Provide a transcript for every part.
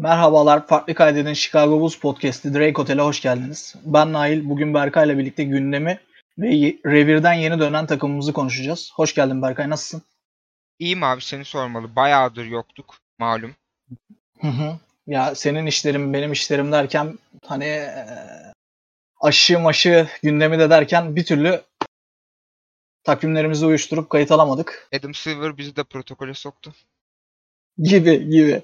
Merhabalar, Farklı Kaydedin Chicago Bulls Podcast'i Drake Hotel'e hoş geldiniz. Ben Nail, bugün Berkay ile birlikte gündemi ve revirden yeni dönen takımımızı konuşacağız. Hoş geldin Berkay, nasılsın? İyiyim abi, seni sormalı. Bayağıdır yoktuk, malum. Hı hı. Ya senin işlerim, benim işlerim derken hani e, aşı maşı gündemi de derken bir türlü takvimlerimizi uyuşturup kayıt alamadık. Adam Silver bizi de protokole soktu. Gibi gibi.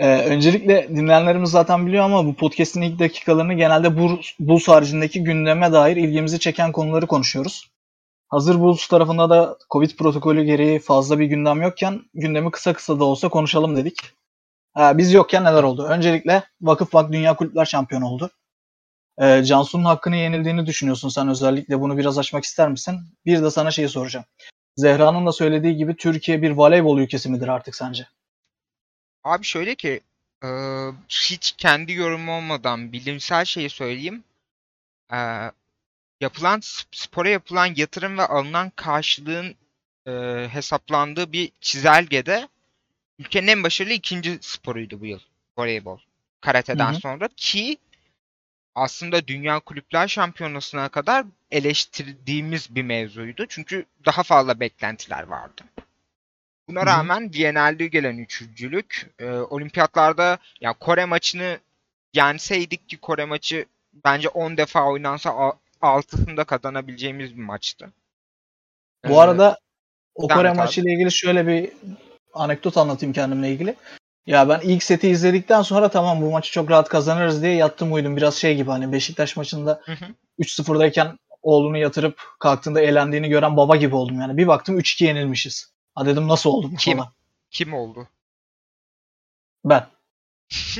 Ee, öncelikle dinleyenlerimiz zaten biliyor ama bu podcast'in ilk dakikalarını genelde Bulls haricindeki gündeme dair ilgimizi çeken konuları konuşuyoruz. Hazır Bulls tarafında da Covid protokolü gereği fazla bir gündem yokken gündemi kısa kısa da olsa konuşalım dedik. Ee, biz yokken neler oldu? Öncelikle Vakıfbank Dünya Kulüpler Şampiyonu oldu. Ee, Cansu'nun hakkını yenildiğini düşünüyorsun sen özellikle bunu biraz açmak ister misin? Bir de sana şeyi soracağım. Zehra'nın da söylediği gibi Türkiye bir voleybol ülkesi midir artık sence? Abi şöyle ki e, hiç kendi yorum olmadan bilimsel şeyi söyleyeyim. E, yapılan spora yapılan yatırım ve alınan karşılığın e, hesaplandığı bir çizelgede ülkenin en başarılı ikinci sporuydu bu yıl voleybol. Karate'den hı hı. sonra ki aslında Dünya Kulüpler Şampiyonası'na kadar eleştirdiğimiz bir mevzuydu. Çünkü daha fazla beklentiler vardı. Buna rağmen Biennale'de gelen üçüncülük, e, olimpiyatlarda ya Kore maçını yenseydik ki Kore maçı bence 10 defa oynansa 6'sında kazanabileceğimiz bir maçtı. Bu ee, arada o Kore maçıyla ilgili şöyle bir anekdot anlatayım kendimle ilgili. Ya ben ilk seti izledikten sonra tamam bu maçı çok rahat kazanırız diye yattım uyudum. Biraz şey gibi hani Beşiktaş maçında hı hı. 3-0'dayken oğlunu yatırıp kalktığında eğlendiğini gören baba gibi oldum yani. Bir baktım 3-2 yenilmişiz. Ha dedim nasıl oldu bu Kim? falan. Kim oldu? Ben.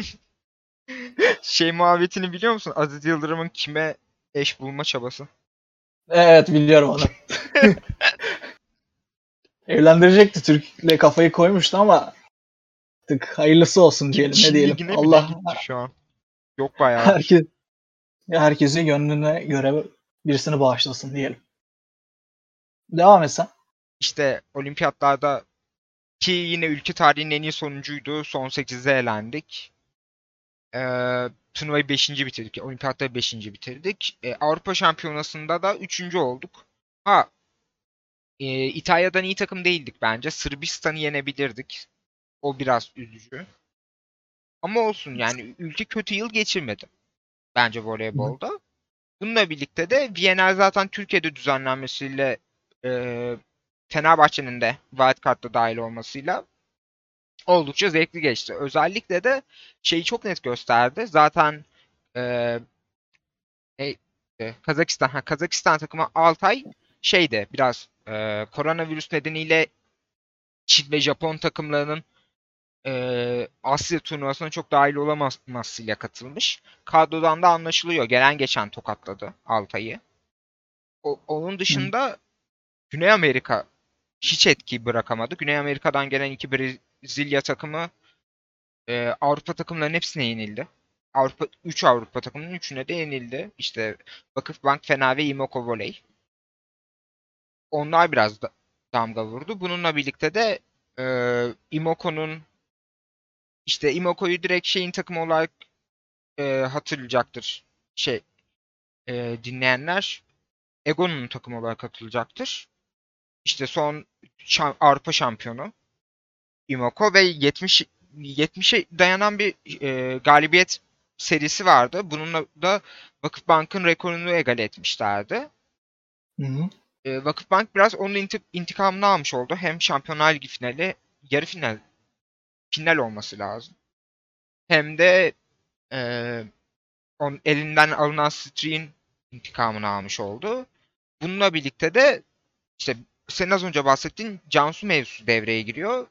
şey muhabbetini biliyor musun? Aziz Yıldırım'ın kime eş bulma çabası. Evet biliyorum onu. Evlendirecekti Türk'le kafayı koymuştu ama artık hayırlısı olsun diyelim Çin ne diyelim. Allah şu an. Yok bayağı. Herkes herkesi gönlüne göre birisini bağışlasın diyelim. Devam et sen. İşte olimpiyatlarda ki yine ülke tarihinin en iyi sonuncuydu. Son 8'de elendik. Ee, turnuvayı 5. bitirdik. Olimpiyatları 5. bitirdik. Ee, Avrupa Şampiyonası'nda da 3. olduk. Ha e, İtalya'dan iyi takım değildik bence. Sırbistan'ı yenebilirdik. O biraz üzücü. Ama olsun yani ülke kötü yıl geçirmedi. Bence voleybolda. Bununla birlikte de Viyener zaten Türkiye'de düzenlenmesiyle e, Fenerbahçe'nin de wildcard'da dahil olmasıyla oldukça zevkli geçti. Özellikle de şeyi çok net gösterdi. Zaten e, e, Kazakistan, ha, Kazakistan takımı Altay şeyde biraz e, koronavirüs nedeniyle Çin ve Japon takımlarının e, Asya turnuvasına çok dahil olamamasıyla katılmış. Kadrodan da anlaşılıyor. Gelen geçen tokatladı Altay'ı. onun dışında Hı. Güney Amerika hiç etki bırakamadı. Güney Amerika'dan gelen iki Brezilya takımı e, Avrupa takımlarının hepsine yenildi. Avrupa 3 Avrupa takımının 3'üne de yenildi. İşte Vakıfbank, Fena ve Imoko Voley. Onlar biraz da damga vurdu. Bununla birlikte de e, Imoko'nun işte Imoko'yu direkt şeyin takımı olarak e, hatırlayacaktır. Şey e, dinleyenler Egon'un takımı olarak hatırlayacaktır. İşte son şam, Avrupa şampiyonu Imoko ve 70 70'e dayanan bir e, galibiyet serisi vardı. Bununla da Vakıfbank'ın rekorunu egal etmişlerdi. Hı hı. E, Vakıfbank biraz onun intik- intikamını almış oldu. Hem Şampiyonlar Ligi finali, yarı final final olması lazım. Hem de e, on, elinden alınan streak'in intikamını almış oldu. Bununla birlikte de işte sen az önce bahsettiğin Cansu mevzusu devreye giriyor.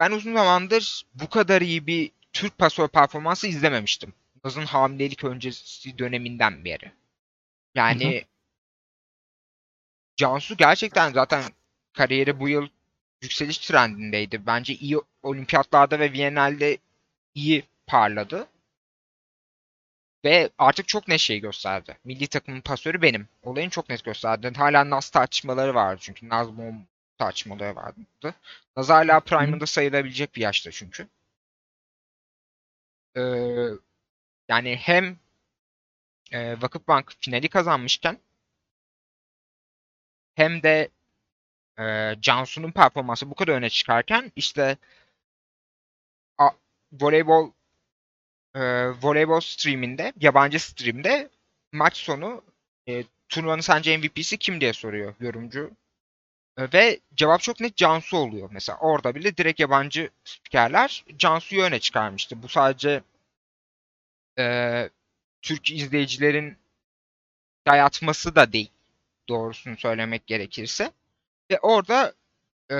Ben uzun zamandır bu kadar iyi bir Türk pasör performansı izlememiştim. Naz'ın hamilelik öncesi döneminden beri. Yani hı hı. Cansu gerçekten zaten kariyeri bu yıl yükseliş trendindeydi. Bence iyi olimpiyatlarda ve Viyana'da iyi parladı. Ve artık çok net şey gösterdi. Milli takımın pasörü benim. Olayını çok net gösterdi. Hala Naz tartışmaları var çünkü Naz tartışmaları vardı. Naz hala Prime'ında sayılabilecek bir yaşta çünkü. Ee, yani hem e, Vakıfbank finali kazanmışken hem de e, Cansu'nun performansı bu kadar öne çıkarken işte a, voleybol e, voleybol streaminde, yabancı streamde maç sonu e, turnuvanın sence MVP'si kim diye soruyor yorumcu. E, ve cevap çok net Cansu oluyor. Mesela orada bile direkt yabancı spikerler Cansu'yu öne çıkarmıştı. Bu sadece e, Türk izleyicilerin dayatması da değil. Doğrusunu söylemek gerekirse. Ve orada e,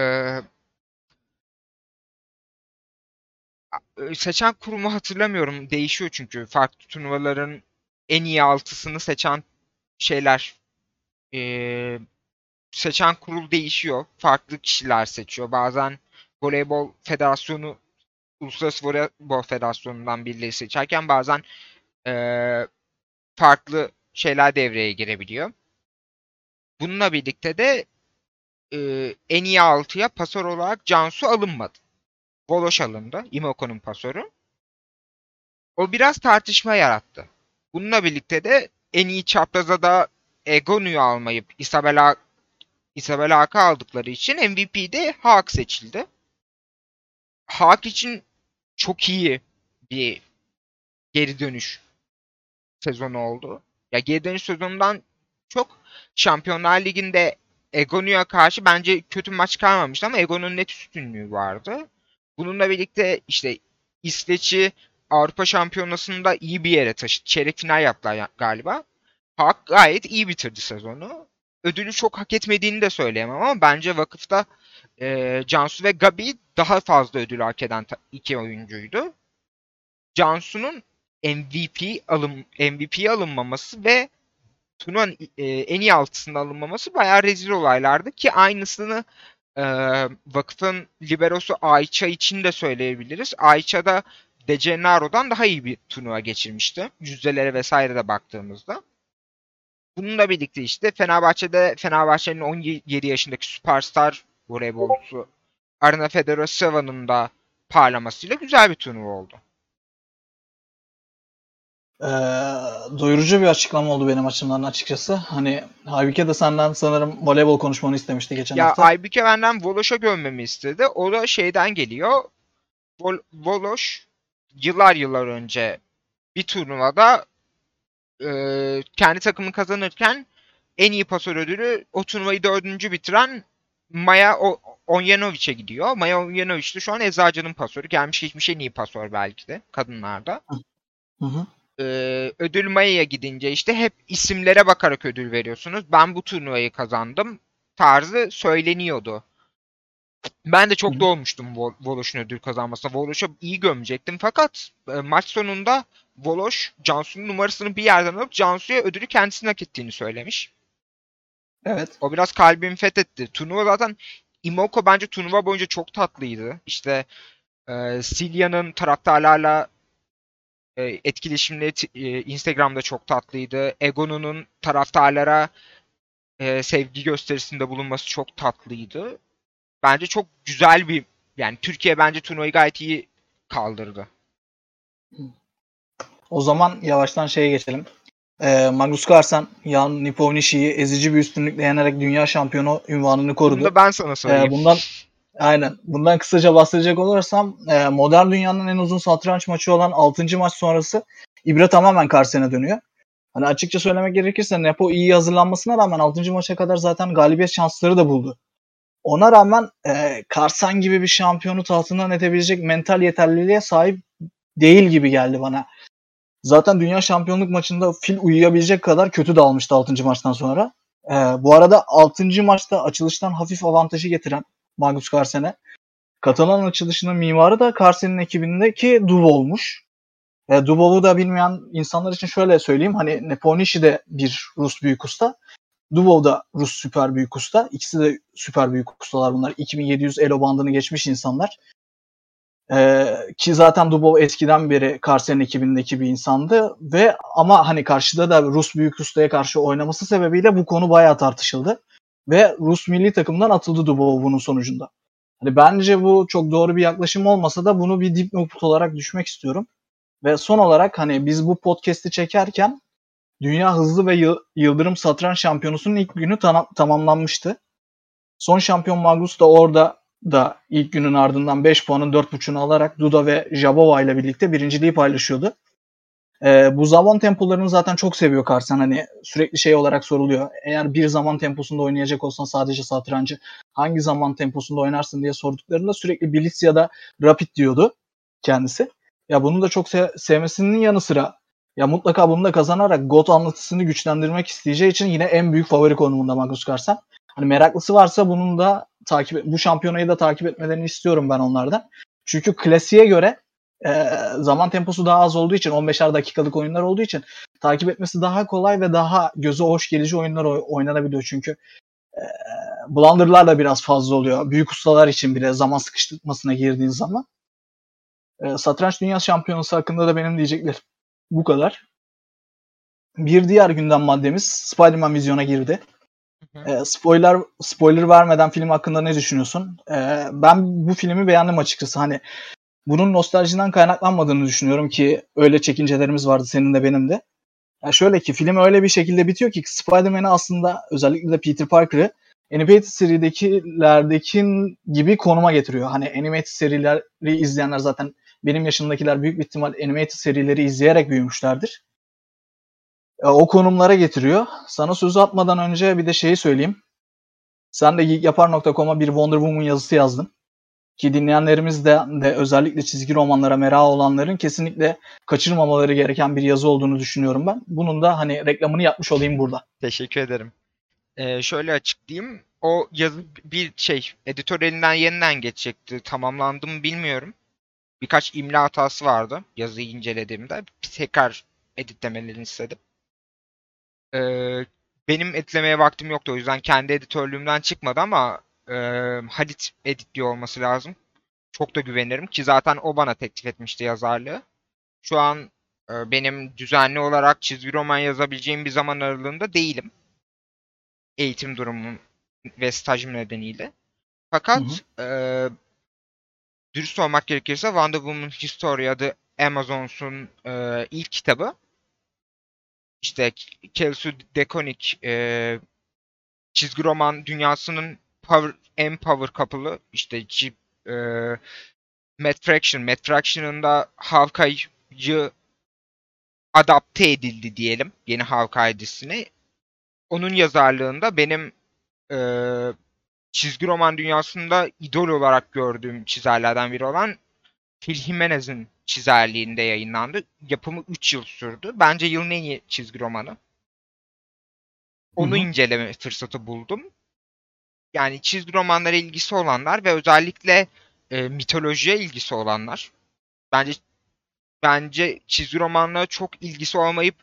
seçen kurumu hatırlamıyorum. Değişiyor çünkü. Farklı turnuvaların en iyi altısını seçen şeyler e, seçen kurul değişiyor. Farklı kişiler seçiyor. Bazen voleybol federasyonu Uluslararası Voleybol Federasyonu'ndan birileri seçerken bazen e, farklı şeyler devreye girebiliyor. Bununla birlikte de e, en iyi altıya pasör olarak Cansu alınmadı. Voloş alındı. Imoko'nun pasörü. O biraz tartışma yarattı. Bununla birlikte de en iyi çapraza da Egonu'yu almayıp Isabella Isabella Haak'ı aldıkları için MVP'de Haak seçildi. Haak için çok iyi bir geri dönüş sezonu oldu. Ya geri dönüş sezonundan çok Şampiyonlar Ligi'nde Egonu'ya karşı bence kötü maç kalmamıştı ama Egonu'nun net üstünlüğü vardı. Bununla birlikte işte İsveç'i Avrupa Şampiyonası'nda iyi bir yere taşıdı. Çeyrek final yaptılar galiba. Hak gayet iyi bitirdi sezonu. Ödülü çok hak etmediğini de söyleyemem ama bence vakıfta e, Cansu ve Gabi daha fazla ödül hak eden iki oyuncuydu. Cansu'nun MVP alım MVP alınmaması ve turnuvanın e, en iyi altısında alınmaması bayağı rezil olaylardı ki aynısını e, vakıfın liberosu Ayça için de söyleyebiliriz. Ayça da De Gennaro'dan daha iyi bir turnuva geçirmişti. Yüzdelere vesaire de baktığımızda. Bununla birlikte işte Fenerbahçe'de Fenerbahçe'nin 17 yaşındaki süperstar voleybolcusu Arina Fedorosova'nın da parlamasıyla güzel bir turnuva oldu. Ee, doyurucu bir açıklama oldu benim açımdan açıkçası. Hani Aybüke de senden sanırım voleybol konuşmanı istemişti geçen ya, hafta. Ya Aybüke benden Voloş'a gömmemi istedi. O da şeyden geliyor. Vol Voloş yıllar yıllar önce bir turnuvada e, kendi takımını kazanırken en iyi pasör ödülü o turnuvayı dördüncü bitiren Maya Onyanovic'e gidiyor. Maya Onyanovic de şu an Eczacı'nın pasörü. Gelmiş geçmiş en iyi pasör belki de kadınlarda. Hı hı. Ee, ödül Maya'ya gidince işte hep isimlere bakarak ödül veriyorsunuz. Ben bu turnuvayı kazandım tarzı söyleniyordu. Ben de çok dolmuştum Voloş'un ödül kazanmasına. Voloş'a iyi gömecektim fakat e, maç sonunda Voloş Cansu'nun numarasını bir yerden alıp Cansu'ya ödülü kendisine hak ettiğini söylemiş. Evet. O biraz kalbimi fethetti. Turnuva zaten Imoko bence turnuva boyunca çok tatlıydı. İşte e, Silya'nın taraftarlarla e, etkileşimleri e, Instagram'da çok tatlıydı. Egonu'nun taraftarlara e, sevgi gösterisinde bulunması çok tatlıydı. Bence çok güzel bir yani Türkiye bence turnuvayı gayet iyi kaldırdı. O zaman yavaştan şeye geçelim. Ee, Magnus Carlsen Jan Nipovnishi'yi ezici bir üstünlükle yenerek dünya şampiyonu ünvanını korudu. Bunu da ben sana söyleyeyim. Ee, bundan Aynen. Bundan kısaca bahsedecek olursam e, modern dünyanın en uzun satranç maçı olan 6. maç sonrası İbre tamamen Carlsen'e dönüyor. Hani açıkça söylemek gerekirse Nepo iyi hazırlanmasına rağmen 6. maça kadar zaten galibiyet şansları da buldu. Ona rağmen e, Carlsen gibi bir şampiyonu tahtından edebilecek mental yeterliliğe sahip değil gibi geldi bana. Zaten dünya şampiyonluk maçında fil uyuyabilecek kadar kötü dağılmıştı 6. maçtan sonra. E, bu arada 6. maçta açılıştan hafif avantajı getiren Magnus Carlsen'e. Katalan açılışının mimarı da Carlsen'in ekibindeki olmuş. E, Dubov'u da bilmeyen insanlar için şöyle söyleyeyim. Hani Neponishi de bir Rus büyük usta. Dubov da Rus süper büyük usta. İkisi de süper büyük ustalar bunlar. 2700 elo bandını geçmiş insanlar. Ee, ki zaten Dubov eskiden beri Carlsen ekibindeki bir insandı ve ama hani karşıda da Rus büyük ustaya karşı oynaması sebebiyle bu konu bayağı tartışıldı. Ve Rus milli takımdan atıldı Dubov bunun sonucunda. Hani bence bu çok doğru bir yaklaşım olmasa da bunu bir dipnot olarak düşmek istiyorum. Ve son olarak hani biz bu podcast'i çekerken Dünya Hızlı ve Yıldırım Satranç Şampiyonusu'nun ilk günü tam- tamamlanmıştı. Son şampiyon Magnus da orada da ilk günün ardından 5 puanın 4.5'unu alarak Duda ve Jabova ile birlikte birinciliği paylaşıyordu. Ee, bu zaman tempolarını zaten çok seviyor Karsen. Hani sürekli şey olarak soruluyor. Eğer bir zaman temposunda oynayacak olsan sadece satrancı hangi zaman temposunda oynarsın diye sorduklarında sürekli Blitz ya da Rapid diyordu kendisi. Ya bunu da çok se- sevmesinin yanı sıra ya mutlaka bunu da kazanarak GOAT anlatısını güçlendirmek isteyeceği için yine en büyük favori konumunda Magnus Carlsen. Hani meraklısı varsa bunun da takip bu şampiyonayı da takip etmelerini istiyorum ben onlardan. Çünkü klasiğe göre e, zaman temposu daha az olduğu için 15'er dakikalık oyunlar olduğu için takip etmesi daha kolay ve daha göze hoş gelici oyunlar oynanabiliyor çünkü e, blunderlar da biraz fazla oluyor. Büyük ustalar için bile zaman sıkıştırmasına girdiğin zaman. E, Satranç Dünya Şampiyonası hakkında da benim diyeceklerim bu kadar. Bir diğer gündem maddemiz Spider-Man vizyona girdi. E, spoiler spoiler vermeden film hakkında ne düşünüyorsun? E, ben bu filmi beğendim açıkçası. Hani bunun nostaljiden kaynaklanmadığını düşünüyorum ki öyle çekincelerimiz vardı senin de benim de. Yani şöyle ki film öyle bir şekilde bitiyor ki Spider-Man'i aslında özellikle de Peter Parker'ı animated seridekilerdeki gibi konuma getiriyor. Hani animated serileri izleyenler zaten benim yaşımdakiler büyük bir ihtimal animated serileri izleyerek büyümüşlerdir. E, o konumlara getiriyor. Sana sözü atmadan önce bir de şeyi söyleyeyim. Sen de geekyapar.com'a bir Wonder Woman yazısı yazdın. Ki dinleyenlerimiz de, de özellikle çizgi romanlara merak olanların kesinlikle kaçırmamaları gereken bir yazı olduğunu düşünüyorum ben. Bunun da hani reklamını yapmış olayım burada. Teşekkür ederim. Ee, şöyle açıklayayım. O yazı bir şey editör elinden yeniden geçecekti. Tamamlandı mı bilmiyorum. Birkaç imla hatası vardı yazıyı incelediğimde. Tekrar editlemelerini istedim. Ee, benim editlemeye vaktim yoktu. O yüzden kendi editörlüğümden çıkmadı ama e, Halit editliyor olması lazım. Çok da güvenirim ki zaten o bana teklif etmişti yazarlığı. Şu an e, benim düzenli olarak çizgi roman yazabileceğim bir zaman aralığında değilim. Eğitim durumum ve stajım nedeniyle. Fakat hı hı. E, dürüst olmak gerekirse Wonder Woman History adı Amazon'sun e, ilk kitabı işte Kelsu Dekonik e, çizgi roman dünyasının power, en power couple'ı işte Chip, e, Matt Fraction. Matt Fraction'ın da Hawkeye'yi adapte edildi diyelim yeni Hawkeye dizisine. Onun yazarlığında benim e, çizgi roman dünyasında idol olarak gördüğüm çizerlerden biri olan Phil Jimenez'in çizerliğinde yayınlandı. Yapımı 3 yıl sürdü. Bence yılın en iyi çizgi romanı. Onu Hı-hı. inceleme fırsatı buldum. Yani çizgi romanlara ilgisi olanlar ve özellikle e, mitolojiye ilgisi olanlar. Bence bence çizgi romanlara çok ilgisi olmayıp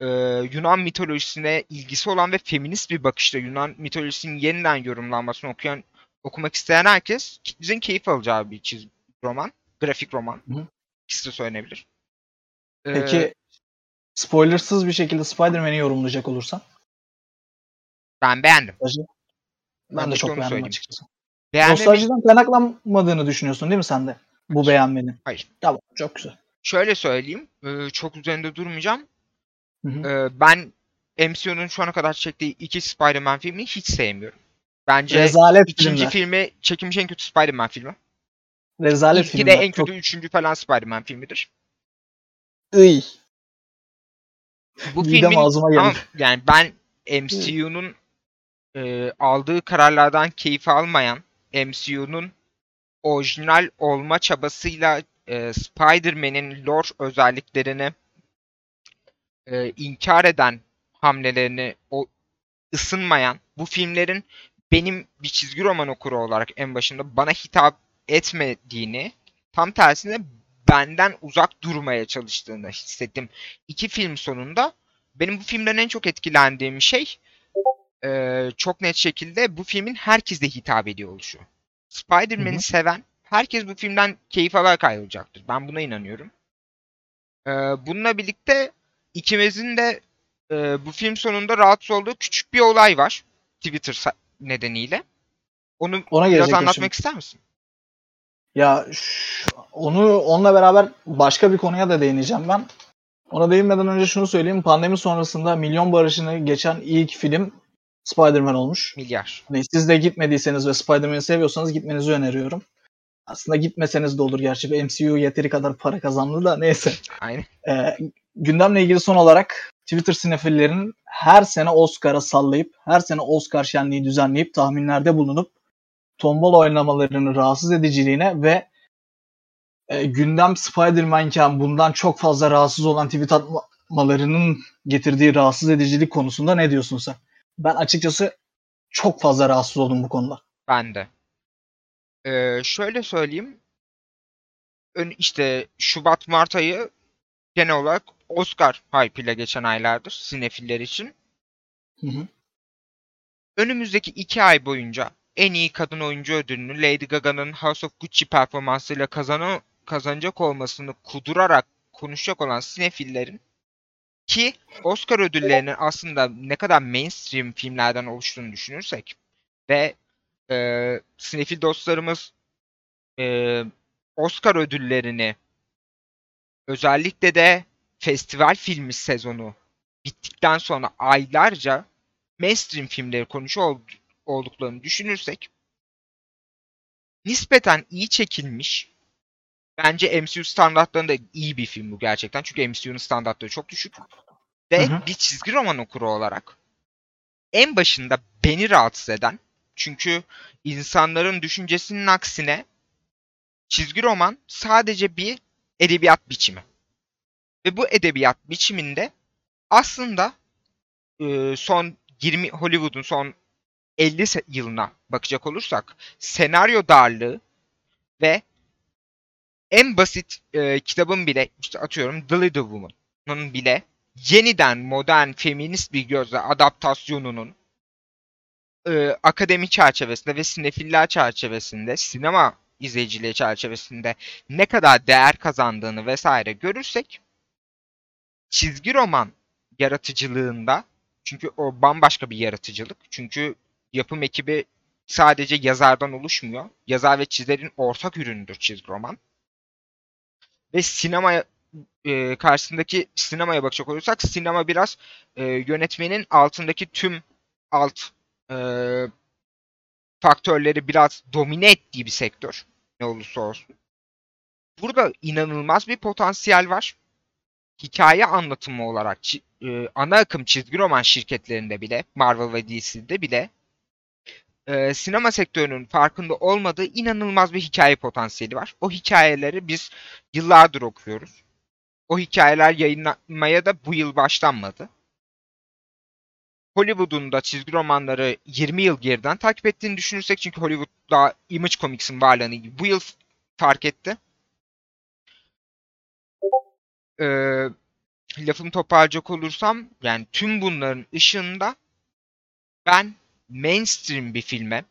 e, Yunan mitolojisine ilgisi olan ve feminist bir bakışta Yunan mitolojisinin yeniden yorumlanmasını okuyan okumak isteyen herkes bizim keyif alacağı bir çizgi roman, grafik roman. Hı. İkisi de söylenebilir. Peki ee, spoilersız bir şekilde Spider-Man'i yorumlayacak olursan? Ben beğendim. Ben, ben de çok beğendim söyleyeyim. açıkçası. Beğenmemi... Nostaljiden kaynaklanmadığını düşünüyorsun değil mi sen de? Bu beğenmenin. Hayır. Tamam çok güzel. Şöyle söyleyeyim. Çok üzerinde durmayacağım. Hı hı. Ben MCU'nun şu ana kadar çektiği iki Spider-Man filmini hiç sevmiyorum. Bence Rezalet ikinci filmler. filmi çekilmiş en kötü Spider-Man filmi. Rezalet İlki filmler. de en kötü çok... üçüncü falan Spider-Man filmidir. Iy. Bu Midem filmin ağzıma geldi. Ama yani ben MCU'nun e, aldığı kararlardan keyif almayan MCU'nun orijinal olma çabasıyla e, Spider-Man'in lore özelliklerini e, inkar eden hamlelerini o ısınmayan bu filmlerin benim bir çizgi roman okuru olarak en başında bana hitap etmediğini tam tersine benden uzak durmaya çalıştığını hissettim. İki film sonunda benim bu filmden en çok etkilendiğim şey e, çok net şekilde bu filmin herkese hitap ediyor oluşu. Spider-Man'i seven herkes bu filmden keyif alarak ayrılacaktır. Ben buna inanıyorum. E, bununla birlikte ikimizin de e, bu film sonunda rahatsız olduğu küçük bir olay var. Twitter nedeniyle. Onu Ona biraz anlatmak şimdi. ister misin? Ya şu- onu onunla beraber başka bir konuya da değineceğim ben. Ona değinmeden önce şunu söyleyeyim. Pandemi sonrasında milyon barışını geçen ilk film Spider-Man olmuş. Milyar. Hani siz de gitmediyseniz ve Spider-Man'i seviyorsanız gitmenizi öneriyorum. Aslında gitmeseniz de olur gerçi. MCU yeteri kadar para kazandı da neyse. Aynen. Ee, gündemle ilgili son olarak Twitter sinefillerinin her sene Oscar'a sallayıp, her sene Oscar şenliği düzenleyip tahminlerde bulunup tombala oynamalarının rahatsız ediciliğine ve e, gündem Spider-Man iken bundan çok fazla rahatsız olan tweet atmalarının getirdiği rahatsız edicilik konusunda ne diyorsun sen? Ben açıkçası çok fazla rahatsız oldum bu konuda. Ben de. Ee, şöyle söyleyeyim. Ön, işte Şubat Mart ayı genel olarak Oscar hype ile geçen aylardır sinefiller için. Hı hı. Önümüzdeki iki ay boyunca en iyi kadın oyuncu ödülünü Lady Gaga'nın House of Gucci performansıyla kazanı, kazanacak olmasını kudurarak konuşacak olan sinefillerin ki Oscar ödüllerinin aslında ne kadar mainstream filmlerden oluştuğunu düşünürsek ve e, sinefil dostlarımız e, Oscar ödüllerini özellikle de festival filmi sezonu bittikten sonra aylarca mainstream filmleri konuşuyor ol- olduklarını düşünürsek nispeten iyi çekilmiş bence MCU standartlarında iyi bir film bu gerçekten. Çünkü MCU'nun standartları çok düşük. Ve Hı hı. bir çizgi roman okuru olarak en başında beni rahatsız eden çünkü insanların düşüncesinin aksine çizgi roman sadece bir edebiyat biçimi. Ve bu edebiyat biçiminde aslında e, son 20 Hollywood'un son 50 se- yılına bakacak olursak senaryo darlığı ve en basit e, kitabın bile işte atıyorum The Little Woman'ın bile yeniden modern feminist bir gözle adaptasyonunun e, akademi çerçevesinde ve sinefiller çerçevesinde sinema izleyiciliği çerçevesinde ne kadar değer kazandığını vesaire görürsek çizgi roman yaratıcılığında çünkü o bambaşka bir yaratıcılık. Çünkü yapım ekibi sadece yazardan oluşmuyor. Yazar ve çizerin ortak ürünüdür çizgi roman. Ve sinema e, karşısındaki sinemaya bakacak olursak sinema biraz e, yönetmenin altındaki tüm alt e, faktörleri biraz domine ettiği bir sektör. Ne olursa olsun. Burada inanılmaz bir potansiyel var. Hikaye anlatımı olarak e, ana akım çizgi roman şirketlerinde bile, Marvel ve DC'de bile e, sinema sektörünün farkında olmadığı inanılmaz bir hikaye potansiyeli var. O hikayeleri biz yıllardır okuyoruz. O hikayeler yayınlanmaya da bu yıl başlanmadı. Hollywood'un da çizgi romanları 20 yıl geriden takip ettiğini düşünürsek çünkü Hollywood daha Image Comics'in varlığını bu yıl fark etti. Ee, lafımı toparlayacak olursam yani tüm bunların ışığında ben mainstream bir filme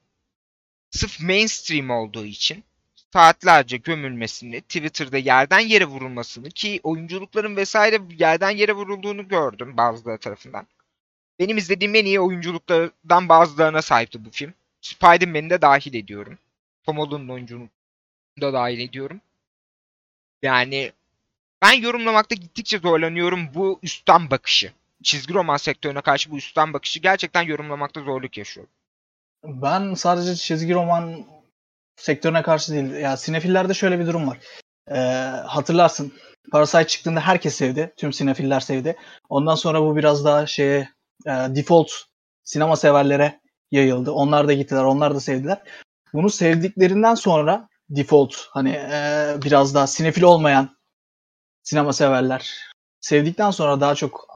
sırf mainstream olduğu için saatlerce gömülmesini, Twitter'da yerden yere vurulmasını ki oyunculukların vesaire yerden yere vurulduğunu gördüm bazıları tarafından. Benim izlediğim en iyi oyunculuklardan bazılarına sahipti bu film. Spider-Man'i de dahil ediyorum. Tom Holland'ın oyunculuğunu da dahil ediyorum. Yani ben yorumlamakta gittikçe zorlanıyorum bu üstten bakışı. Çizgi roman sektörüne karşı bu üstten bakışı gerçekten yorumlamakta zorluk yaşıyorum. Ben sadece çizgi roman sektörüne karşı değil. Ya sinefillerde şöyle bir durum var. Ee, hatırlarsın Parasite çıktığında herkes sevdi. Tüm sinefiller sevdi. Ondan sonra bu biraz daha şeye e, default sinema severlere yayıldı. Onlar da gittiler, onlar da sevdiler. Bunu sevdiklerinden sonra default hani e, biraz daha sinefil olmayan sinema severler sevdikten sonra daha çok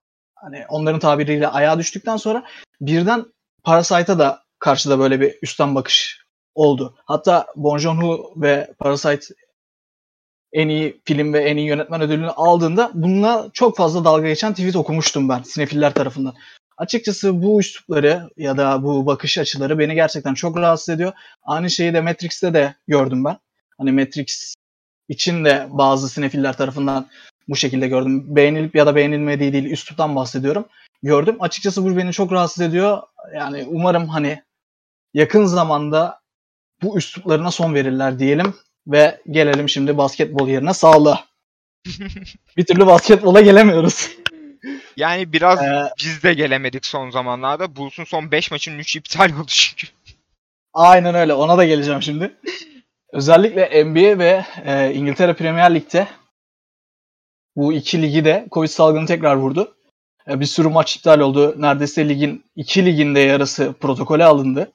hani onların tabiriyle ayağa düştükten sonra birden Parasite'a da karşıda böyle bir üstten bakış oldu. Hatta Bong Joon-ho ve Parasite en iyi film ve en iyi yönetmen ödülünü aldığında bununla çok fazla dalga geçen tweet okumuştum ben sinefiller tarafından. Açıkçası bu üslupları ya da bu bakış açıları beni gerçekten çok rahatsız ediyor. Aynı şeyi de Matrix'te de gördüm ben. Hani Matrix için de bazı sinefiller tarafından bu şekilde gördüm. Beğenilip ya da beğenilmediği değil üsluptan bahsediyorum. Gördüm. Açıkçası bu beni çok rahatsız ediyor. Yani umarım hani yakın zamanda bu üsluplarına son verirler diyelim ve gelelim şimdi basketbol yerine sağlığa. bir türlü basketbola gelemiyoruz. Yani biraz Ee, biz de gelemedik son zamanlarda. Bulls'un son 5 maçının 3'ü iptal oldu çünkü. Aynen öyle. Ona da geleceğim şimdi. Özellikle NBA ve e, İngiltere Premier Lig'de bu iki ligi de Covid salgını tekrar vurdu. E, bir sürü maç iptal oldu. Neredeyse ligin iki liginde yarısı protokole alındı.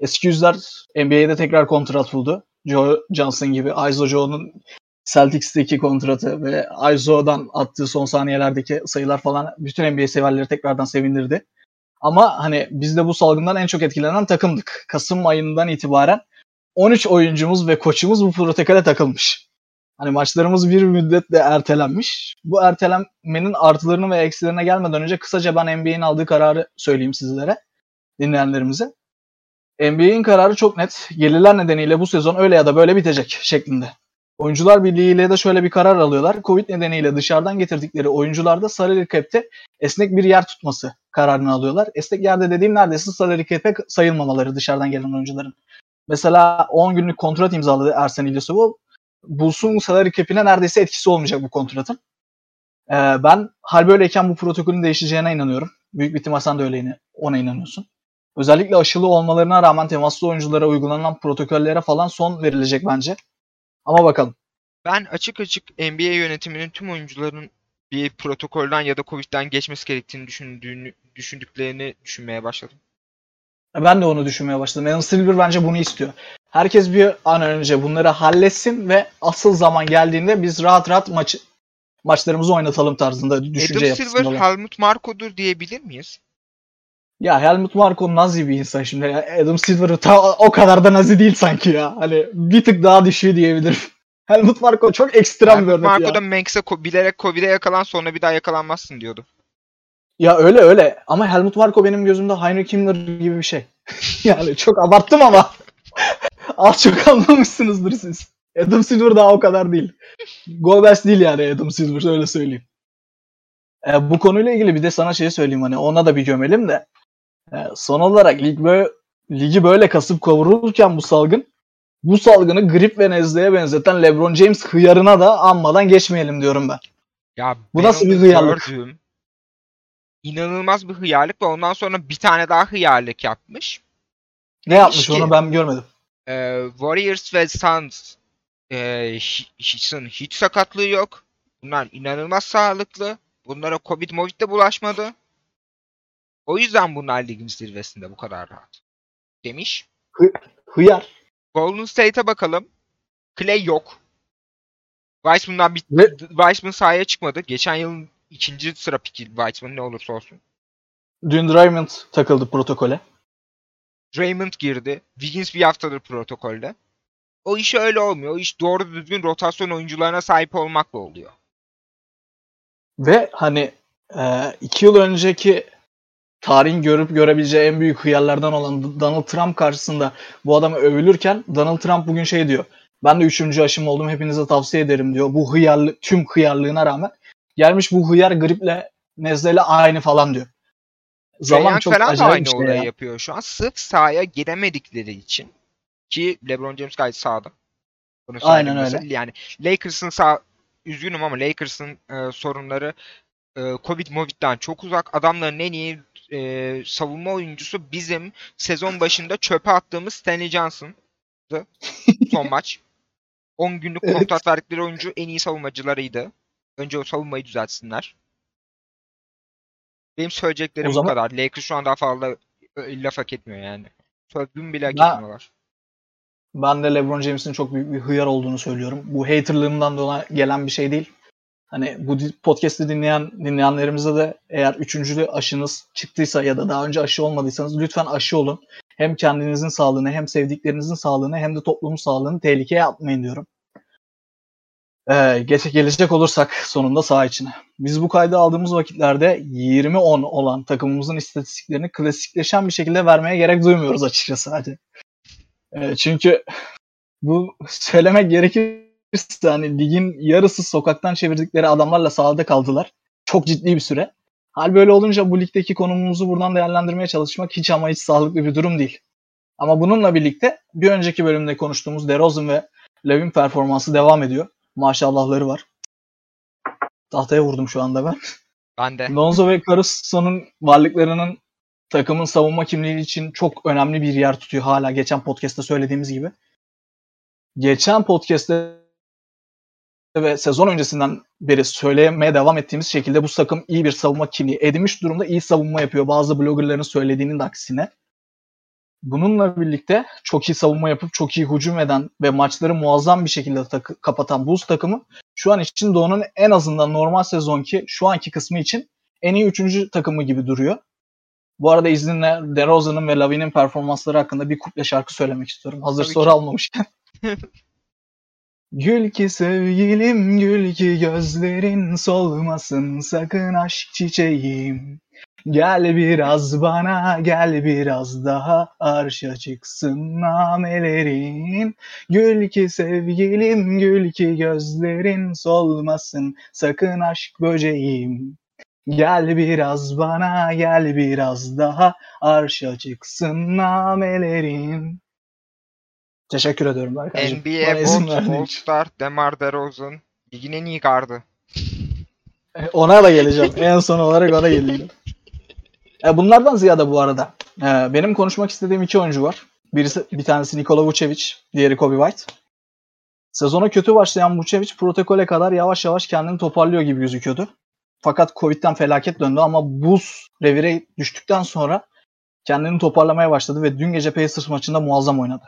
Eski yüzler NBA'de tekrar kontrat buldu. Joe Johnson gibi. Iso Joe'nun Celtics'teki kontratı ve Iso'dan attığı son saniyelerdeki sayılar falan bütün NBA severleri tekrardan sevindirdi. Ama hani biz de bu salgından en çok etkilenen takımdık. Kasım ayından itibaren 13 oyuncumuz ve koçumuz bu protokole takılmış. Hani maçlarımız bir müddetle ertelenmiş. Bu ertelenmenin artılarını ve eksilerine gelmeden önce kısaca ben NBA'nin aldığı kararı söyleyeyim sizlere, dinleyenlerimize. NBA'in kararı çok net. Gelirler nedeniyle bu sezon öyle ya da böyle bitecek şeklinde. Oyuncular Birliği ile de şöyle bir karar alıyorlar. Covid nedeniyle dışarıdan getirdikleri oyuncularda salary cap'te esnek bir yer tutması kararını alıyorlar. Esnek yerde dediğim neredeyse salary cap'e sayılmamaları dışarıdan gelen oyuncuların. Mesela 10 günlük kontrat imzaladı Ersen İlyasov. Bulls'un salary cap'ine neredeyse etkisi olmayacak bu kontratın. Ee, ben hal böyleyken bu protokolün değişeceğine inanıyorum. Büyük bir ihtimal sen de öyle ona inanıyorsun. Özellikle aşılı olmalarına rağmen temaslı oyunculara uygulanan protokollere falan son verilecek bence. Ama bakalım. Ben açık açık NBA yönetiminin tüm oyuncuların bir protokolden ya da Covid'den geçmesi gerektiğini düşündüğünü, düşündüklerini düşünmeye başladım. Ben de onu düşünmeye başladım. Adam Silver bence bunu istiyor. Herkes bir an önce bunları halletsin ve asıl zaman geldiğinde biz rahat rahat maç maçlarımızı oynatalım tarzında düşünce Adam Silver. Helmut Marko'dur diyebilir miyiz? Ya Helmut Marko nazi bir insan şimdi. Adam Silver ta o kadar da nazi değil sanki ya. Hani bir tık daha düşüyor diyebilirim. Helmut Marko çok ekstrem bir Helmut örnek Marko ya. da Manx'e ko- bilerek Covid'e yakalan sonra bir daha yakalanmazsın diyordu. Ya öyle öyle. Ama Helmut Marko benim gözümde Heinrich Himmler gibi bir şey. yani çok abarttım ama. Az çok anlamışsınızdır siz. Adam Silver daha o kadar değil. Goebbels değil yani Adam Silver öyle söyleyeyim. E, bu konuyla ilgili bir de sana şey söyleyeyim hani ona da bir gömelim de. E, son olarak lig böyle, ligi böyle kasıp kavururken bu salgın bu salgını grip ve nezleye benzeten LeBron James hıyarına da anmadan geçmeyelim diyorum ben. Ya Bu nasıl bir hıyarlık? gördüm. İnanılmaz bir hıyarlık ve ondan sonra bir tane daha hıyarlık yapmış. Ne yapmış ki- onu ben görmedim. Ee, Warriors ve Suns e, hi- hiç'in hiç sakatlığı yok. Bunlar inanılmaz sağlıklı. Bunlara Covid Movid de bulaşmadı. O yüzden bunlar ligin zirvesinde bu kadar rahat. Demiş. Hıyar. Golden State'e bakalım. Clay yok. Weissman'dan bir Weissman sahaya çıkmadı. Geçen yılın ikinci sıra piki Weissman ne olursa olsun. dün Draymond takıldı protokole. Draymond girdi. Wiggins bir haftadır protokolde. O iş öyle olmuyor. O iş doğru düzgün rotasyon oyuncularına sahip olmakla oluyor. Ve hani e, iki yıl önceki tarihin görüp görebileceği en büyük hıyarlardan olan Donald Trump karşısında bu adamı övülürken Donald Trump bugün şey diyor. Ben de üçüncü aşım oldum hepinize tavsiye ederim diyor. Bu hıyarlı, tüm hıyarlığına rağmen gelmiş bu hıyar griple nezleyle aynı falan diyor. Zaman Young çok falan da aynı şey olayı ya. yapıyor şu an. Sırf sahaya giremedikleri için ki LeBron James gayet sahada. Bunu Aynen öyle. mesela. Yani Lakers'ın sağ üzgünüm ama Lakers'ın e, sorunları e, Covid Movid'den çok uzak. Adamların en iyi e, savunma oyuncusu bizim sezon başında çöpe attığımız Stanley Johnson'dı. Son maç. 10 günlük Evet. kontrat verdikleri oyuncu en iyi savunmacılarıydı. Önce o savunmayı düzeltsinler. Benim söyleyeceklerim O zaman- bu kadar. Lakers şu an daha fazla e, laf hak etmiyor yani. Sözlüğümü bile hak Ben- etmiyorlar. Ben de LeBron James'in çok büyük bir hıyar olduğunu söylüyorum. Bu haterlığımdan dolayı gelen bir şey değil. Hani bu podcast'i dinleyen dinleyenlerimize de eğer üçüncülü aşınız çıktıysa ya da daha önce aşı olmadıysanız lütfen aşı olun. Hem kendinizin sağlığını hem sevdiklerinizin sağlığını hem de toplumun sağlığını tehlikeye atmayın diyorum. Ee, geç, gelecek olursak sonunda saha içine. Biz bu kaydı aldığımız vakitlerde 20-10 olan takımımızın istatistiklerini klasikleşen bir şekilde vermeye gerek duymuyoruz açıkçası. Hadi. Ee, çünkü bu söylemek gerekirse hani ligin yarısı sokaktan çevirdikleri adamlarla sahada kaldılar. Çok ciddi bir süre. Hal böyle olunca bu ligdeki konumumuzu buradan değerlendirmeye çalışmak hiç ama hiç sağlıklı bir durum değil. Ama bununla birlikte bir önceki bölümde konuştuğumuz DeRozan ve Levin performansı devam ediyor. Maşallahları var. Tahtaya vurdum şu anda ben. Ben de. Lonzo ve Caruso'nun varlıklarının takımın savunma kimliği için çok önemli bir yer tutuyor hala geçen podcast'ta söylediğimiz gibi. Geçen podcast'te ve sezon öncesinden beri söylemeye devam ettiğimiz şekilde bu takım iyi bir savunma kimliği edinmiş durumda iyi savunma yapıyor. Bazı bloggerların söylediğinin de aksine. Bununla birlikte çok iyi savunma yapıp çok iyi hücum eden ve maçları muazzam bir şekilde takı- kapatan Bulls takımı şu an için Doğu'nun en azından normal sezonki şu anki kısmı için en iyi üçüncü takımı gibi duruyor. Bu arada izninle DeRozan'ın ve Lavin'in performansları hakkında bir kuple şarkı söylemek istiyorum. Hazır Tabii soru ki. almamışken. Gül ki sevgilim gül ki gözlerin solmasın sakın aşk çiçeğim. Gel biraz bana gel biraz daha arşa çıksın namelerin. Gül ki sevgilim gül ki gözlerin solmasın sakın aşk böceğim. Gel biraz bana gel biraz daha arşa çıksın namelerin. Teşekkür ediyorum. Bana NBA izin Bolt, verdiğin All için. Star, DeMar DeRozan. Ligin en iyi gardı. E, Ona da geleceğim. en son olarak ona geleceğim. E, bunlardan ziyade bu arada e, benim konuşmak istediğim iki oyuncu var. Birisi bir tanesi Nikola Vucevic, diğeri Kobe White. Sezona kötü başlayan Vucevic protokole kadar yavaş yavaş kendini toparlıyor gibi gözüküyordu. Fakat Covid'den felaket döndü ama buz revire düştükten sonra kendini toparlamaya başladı ve dün gece Pacers maçında muazzam oynadı.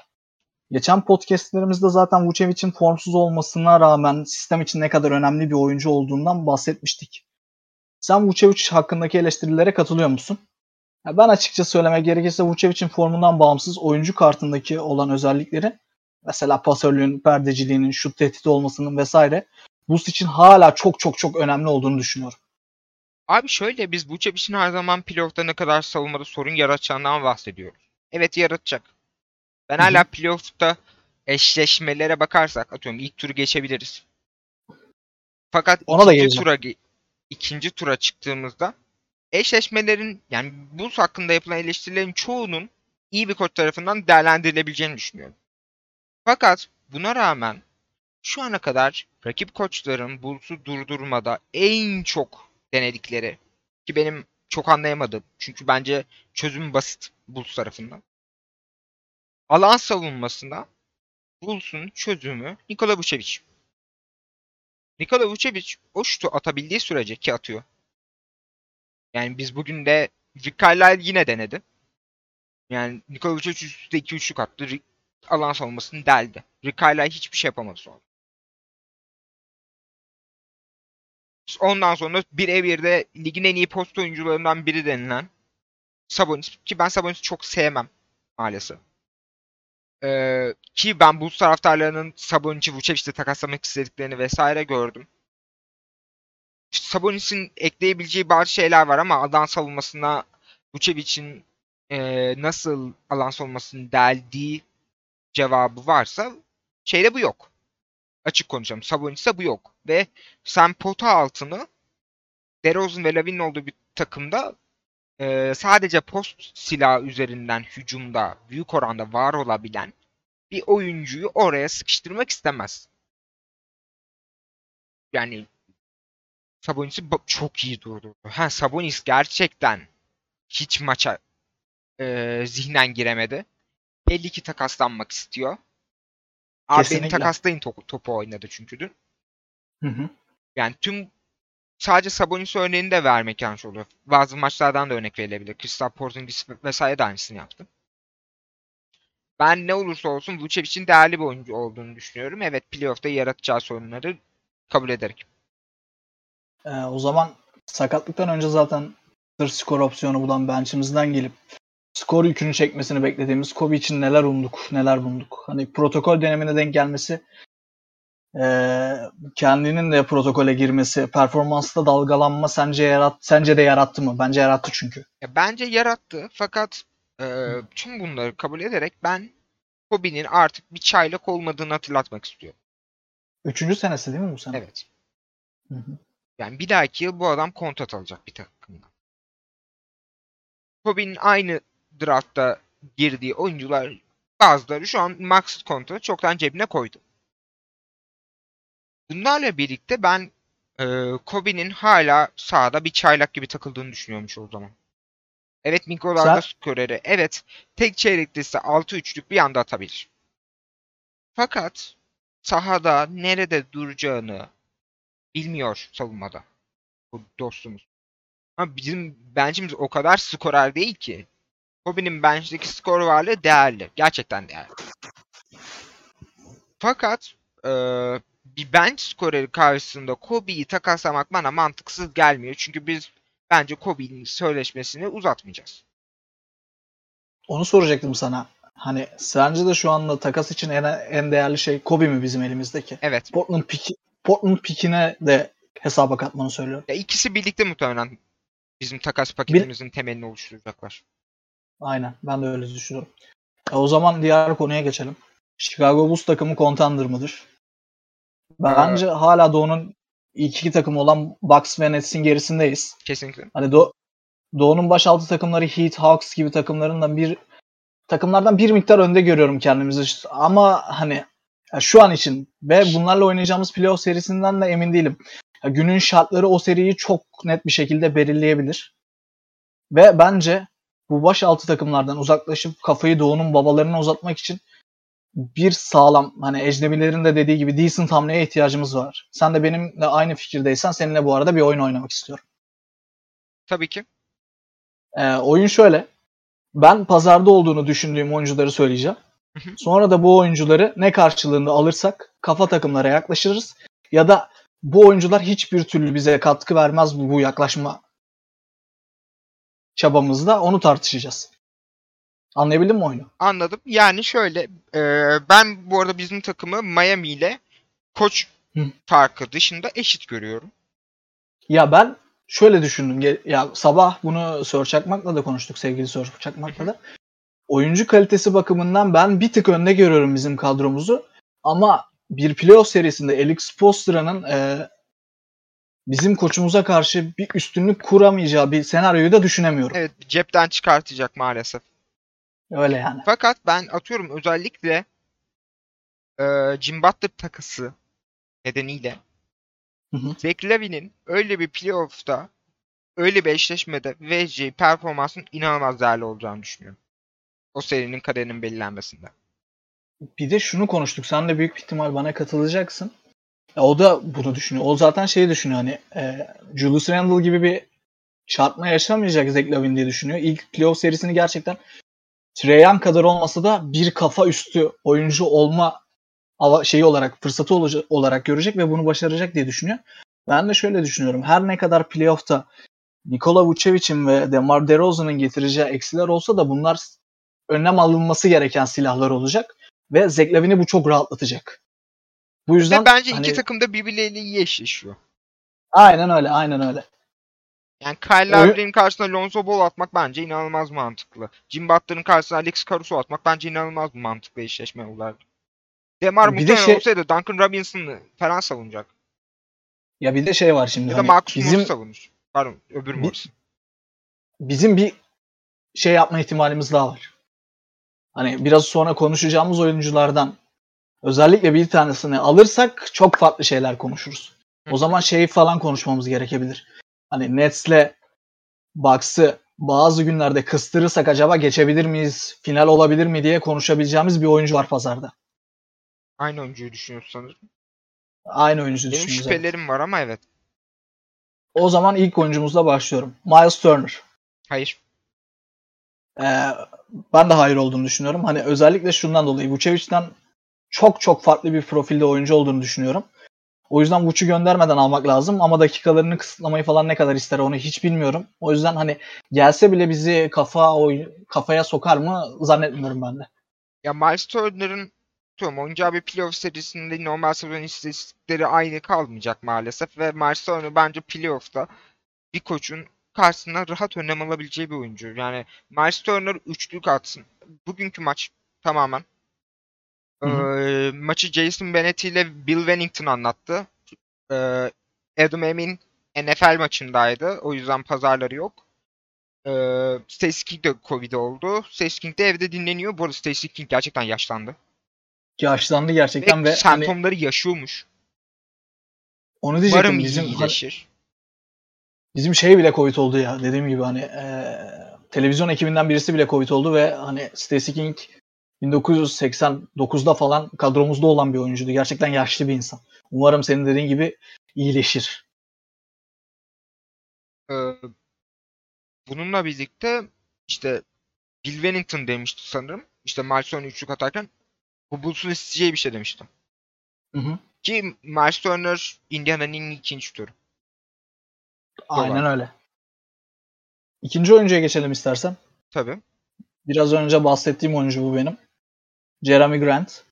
Geçen podcastlerimizde zaten Vucevic'in formsuz olmasına rağmen sistem için ne kadar önemli bir oyuncu olduğundan bahsetmiştik. Sen Vucevic hakkındaki eleştirilere katılıyor musun? Ya ben açıkça söylemek gerekirse Vucevic'in formundan bağımsız oyuncu kartındaki olan özellikleri mesela pasörlüğün, perdeciliğinin, şut tehdidi olmasının vesaire Boost için hala çok çok çok önemli olduğunu düşünüyorum. Abi şöyle biz Vucevic'in her zaman playoff'ta ne kadar savunmada sorun yaratacağından bahsediyoruz. Evet yaratacak. Ben hala playoff'ta eşleşmelere bakarsak atıyorum ilk turu geçebiliriz. Fakat Ona da ikinci geleceğim. tura ikinci tura çıktığımızda eşleşmelerin yani Bulls hakkında yapılan eleştirilerin çoğunun iyi bir koç tarafından değerlendirilebileceğini düşünüyorum. Fakat buna rağmen şu ana kadar rakip koçların Bulls'u durdurmada en çok denedikleri ki benim çok anlayamadığım çünkü bence çözüm basit Bulls tarafından. Alan savunmasında Bulls'un çözümü Nikola Vucevic. Nikola Vucevic o şutu atabildiği sürece ki atıyor. Yani biz bugün de Rick Carlisle yine denedi. Yani Nikola Vucevic üst üste 2 üçlük attı. Alan savunmasını deldi. Rick Carlisle hiçbir şey yapamadı sonra. Ondan sonra birebir de ligin en iyi post oyuncularından biri denilen Sabonis ki ben Sabonis'i çok sevmem maalesef. Ee, ki ben bu taraftarlarının Sabonis'i Vucevic'le takaslamak istediklerini vesaire gördüm. Sabonis'in ekleyebileceği bazı şeyler var ama alan savunmasına Vucevic'in e, nasıl alan savunmasını deldiği cevabı varsa şeyde bu yok. Açık konuşalım. Sabonis'te bu yok. Ve sen pota altını DeRozan ve Lavin'in olduğu bir takımda e, sadece post silah üzerinden hücumda büyük oranda var olabilen bir oyuncuyu oraya sıkıştırmak istemez. Yani Sabonis'i çok iyi durdurdu. Ha Sabonis gerçekten hiç maça e, zihnen giremedi. Belli ki takaslanmak istiyor. Abi beni takaslayın topu, topu oynadı çünkü dün. Hı hı. Yani tüm sadece Sabonis örneğini de vermek yanlış olur. Bazı maçlardan da örnek verilebilir. Kristaps Porzingis vesaire de aynısını yaptı. Ben ne olursa olsun Vucevic'in değerli bir oyuncu olduğunu düşünüyorum. Evet playoff'ta yaratacağı sorunları kabul ederim. Ee, o zaman sakatlıktan önce zaten skor opsiyonu bulan bench'imizden gelip skor yükünü çekmesini beklediğimiz Kobe için neler umduk, neler bulduk. Hani protokol dönemine denk gelmesi, ee, kendinin de protokole girmesi, performansta dalgalanma sence yarat, sence de yarattı mı? Bence yarattı çünkü. Ya bence yarattı fakat e, tüm bunları kabul ederek ben Kobe'nin artık bir çaylak olmadığını hatırlatmak istiyorum. Üçüncü senesi değil mi bu sene? Evet. Hı hı. Yani bir dahaki yıl bu adam kontrat alacak bir takımdan. Kobe'nin aynı draftta girdiği oyuncular bazıları şu an max kontratı çoktan cebine koydu. Bunlarla birlikte ben e, Kobe'nin hala sahada bir çaylak gibi takıldığını düşünüyormuş o zaman. Evet mikrolarda Sen- skoreri. Evet tek çeyrekte ise 6-3'lük bir anda atabilir. Fakat sahada nerede duracağını bilmiyor savunmada. Bu dostumuz. Ama bizim bench'imiz o kadar skorer değil ki. Kobe'nin bench'teki skor varlığı değerli. Gerçekten değerli. Fakat eee, bir bench skoreri karşısında Kobe'yi takaslamak bana mantıksız gelmiyor. Çünkü biz bence Kobe'nin sözleşmesini uzatmayacağız. Onu soracaktım sana. Hani sence de şu anda takas için en, en değerli şey Kobe mi bizim elimizdeki? Evet. Portland piki, Portland pikine de hesaba katmanı söylüyorum. Ya ikisi birlikte muhtemelen bizim takas paketimizin temelini oluşturacaklar. Aynen. Ben de öyle düşünüyorum. E, o zaman diğer konuya geçelim. Chicago Bulls takımı contender mıdır? Bence hala Doğu'nun ilk iki takımı olan Bucks ve Nets'in gerisindeyiz. Kesinlikle. Hani Do Doğu'nun baş altı takımları Heat, Hawks gibi takımlarından bir takımlardan bir miktar önde görüyorum kendimizi. Ama hani şu an için ve bunlarla oynayacağımız playoff serisinden de emin değilim. Günün şartları o seriyi çok net bir şekilde belirleyebilir. Ve bence bu baş altı takımlardan uzaklaşıp kafayı Doğu'nun babalarına uzatmak için bir sağlam hani ecnebilerin de dediği gibi decent hamleye ihtiyacımız var. Sen de benimle aynı fikirdeysen seninle bu arada bir oyun oynamak istiyorum. Tabii ki. Ee, oyun şöyle. Ben pazarda olduğunu düşündüğüm oyuncuları söyleyeceğim. Hı hı. Sonra da bu oyuncuları ne karşılığında alırsak kafa takımlara yaklaşırız. Ya da bu oyuncular hiçbir türlü bize katkı vermez bu, bu yaklaşma çabamızda onu tartışacağız. Anlayabildin mi oyunu? Anladım. Yani şöyle e, ben bu arada bizim takımı Miami ile koç farkı dışında eşit görüyorum. Ya ben şöyle düşündüm. Ya sabah bunu Sör Çakmak'la da konuştuk sevgili Sör Çakmak'la da. Oyuncu kalitesi bakımından ben bir tık önde görüyorum bizim kadromuzu. Ama bir playoff serisinde Alex Spoelstra'nın e, bizim koçumuza karşı bir üstünlük kuramayacağı bir senaryoyu da düşünemiyorum. Evet cepten çıkartacak maalesef. Öyle yani. Fakat ben atıyorum özellikle e, Jim Butler takısı nedeniyle. Zach Lavin'in öyle bir playoff'ta öyle bir eşleşmede vereceği performansın inanılmaz değerli olacağını düşünüyorum. O serinin kaderinin belirlenmesinde. Bir de şunu konuştuk. Sen de büyük bir ihtimal bana katılacaksın. Ya o da bunu düşünüyor. O zaten şeyi düşünüyor hani e, Julius Randle gibi bir çarpma yaşamayacak Zach Lavin diye düşünüyor. İlk playoff serisini gerçekten Trae Young kadar olmasa da bir kafa üstü oyuncu olma şeyi olarak fırsatı olarak görecek ve bunu başaracak diye düşünüyor. Ben de şöyle düşünüyorum. Her ne kadar playoff'ta Nikola Vucevic'in ve DeMar DeRozan'ın getireceği eksiler olsa da bunlar önlem alınması gereken silahlar olacak ve Zach Lavin'i bu çok rahatlatacak. Bu yüzden Ve bence hani- iki takım da birbirleriyle iyi eşleşiyor. aynen öyle, aynen öyle. Yani Kyle Lowry'nin karşısına Lonzo Ball atmak bence inanılmaz mantıklı. Jim Butler'ın karşısına Alex Caruso atmak bence inanılmaz mantıklı eşleşme olarak. Demar Bir de şey- olsaydı Duncan Robinson'ı falan savunacak. Ya bir de şey var şimdi Ya da hani Marcus bizim Morris savunur. Pardon öbür Bi- Morris. bizim bir şey yapma ihtimalimiz daha var. Hani biraz sonra konuşacağımız oyunculardan özellikle bir tanesini alırsak çok farklı şeyler konuşuruz. Hı. O zaman şeyi falan konuşmamız gerekebilir. Hani Nets'le Bucks'ı bazı günlerde kıstırırsak acaba geçebilir miyiz, final olabilir mi diye konuşabileceğimiz bir oyuncu var pazarda. Aynı oyuncuyu düşünüyorsun sanırım. Aynı oyuncu Benim düşünüyoruz. evet. şüphelerim var ama evet. O zaman ilk oyuncumuzla başlıyorum. Miles Turner. Hayır. Ee, ben de hayır olduğunu düşünüyorum. Hani özellikle şundan dolayı Vucevic'den çok çok farklı bir profilde oyuncu olduğunu düşünüyorum. O yüzden Vuc'u göndermeden almak lazım ama dakikalarını kısıtlamayı falan ne kadar ister onu hiç bilmiyorum. O yüzden hani gelse bile bizi kafa oy, kafaya sokar mı zannetmiyorum ben de. Ya Miles Turner'ın Tamam oynayacağı bir playoff serisinde normal sezon istatistikleri aynı kalmayacak maalesef ve Miles Turner bence playoff'ta bir koçun karşısına rahat önlem alabileceği bir oyuncu. Yani Miles Turner üçlük atsın. Bugünkü maç tamamen Hı hı. eee, maçı Jason Bennett ile Bill Wennington anlattı. Eee, Adam Emin NFL maçındaydı. O yüzden pazarları yok. Ee, Stacey King de Covid oldu. Stacey King de evde dinleniyor. Bu arada Stacey King gerçekten yaşlandı. Yaşlandı gerçekten Ve, ve, hani semptomları yaşıyormuş. onu diyecektim Umarım bizim hani iyileşir. bizim şey bile Covid oldu ya dediğim gibi hani eee, televizyon ekibinden birisi bile Covid oldu ve hani Stacey King 1989'da falan kadromuzda olan bir oyuncuydu. Gerçekten yaşlı bir insan. Umarım senin dediğin gibi iyileşir. Ee, bununla birlikte işte Bill Wennington demişti sanırım. İşte Turner üçlük atarken bu Bulls'un isteyeceği bir şey demiştim. Hı hı. Ki Miles Turner Indiana'nın ikinci şutörü. Aynen Doğru. öyle. İkinci oyuncuya geçelim istersen. Tabii. Biraz önce bahsettiğim oyuncu bu benim. Jeremy Grant.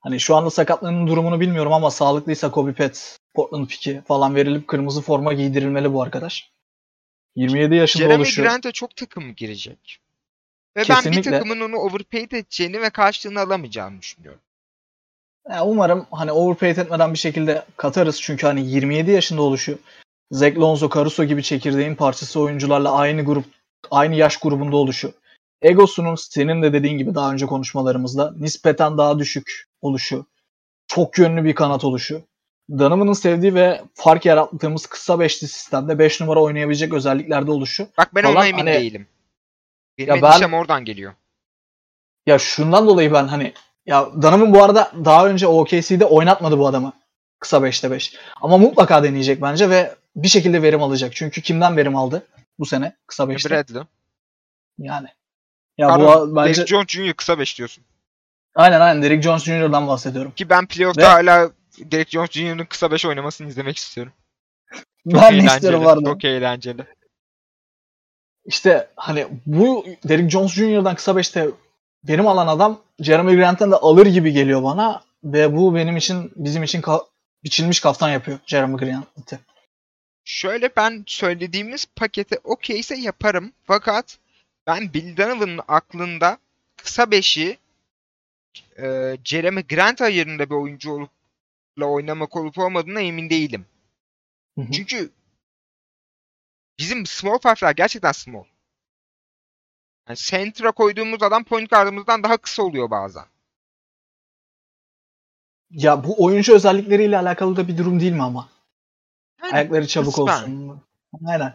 Hani şu anda sakatlığının durumunu bilmiyorum ama sağlıklıysa Kobe Pet, Portland Pick'i falan verilip kırmızı forma giydirilmeli bu arkadaş. 27 yaşında Jeremy oluşu. Grant'e çok takım girecek. Ve ben bir Kesinlikle. takımın onu overpaid edeceğini ve karşılığını alamayacağını düşünüyorum. Ya umarım hani overpaid etmeden bir şekilde katarız. Çünkü hani 27 yaşında oluşu Zach Lonzo, Caruso gibi çekirdeğin parçası oyuncularla aynı grup, aynı yaş grubunda oluşu. Egosunun senin de dediğin gibi daha önce konuşmalarımızda nispeten daha düşük oluşu. Çok yönlü bir kanat oluşu. Donovan'ın sevdiği ve fark yarattığımız kısa beşli sistemde 5 numara oynayabilecek özelliklerde oluşu. Bak ben ona Falan emin hani- değilim. Benim Ya ben- oradan geliyor. Ya şundan dolayı ben hani ya Donovan bu arada daha önce OKC'de oynatmadı bu adamı. Kısa 5'te 5. Ama mutlaka deneyecek bence ve bir şekilde verim alacak. Çünkü kimden verim aldı bu sene kısa 5'te? Bradley. Yani. Ya Pardon, bu bence Derrick Jones Jr. kısa 5 diyorsun. aynen aynen Derrick Jones Jr.'dan bahsediyorum. Ki ben playoff'ta Ve- hala Derrick Jones Jr.'ın kısa 5 oynamasını izlemek istiyorum. Çok ben eğlenceli. istiyorum arada. Çok eğlenceli. İşte hani bu Derrick Jones Jr.'dan kısa 5'te verim alan adam Jeremy Grant'ten de alır gibi geliyor bana ve bu benim için bizim için ka- biçilmiş kaftan yapıyor Jeremy Grant'ı. Şöyle ben söylediğimiz pakete okeyse yaparım. Fakat ben Bill Donovan'ın aklında kısa 5'i e, Jeremy Grant ayarında bir oyuncu olup oynamak olup olmadığına emin değilim. Hı hı. Çünkü bizim small five'lar gerçekten small. Yani center'a koyduğumuz adam point guard'ımızdan daha kısa oluyor bazen. Ya bu oyuncu özellikleriyle alakalı da bir durum değil mi ama? Yani Ayakları çabuk kısmen. olsun. Aynen.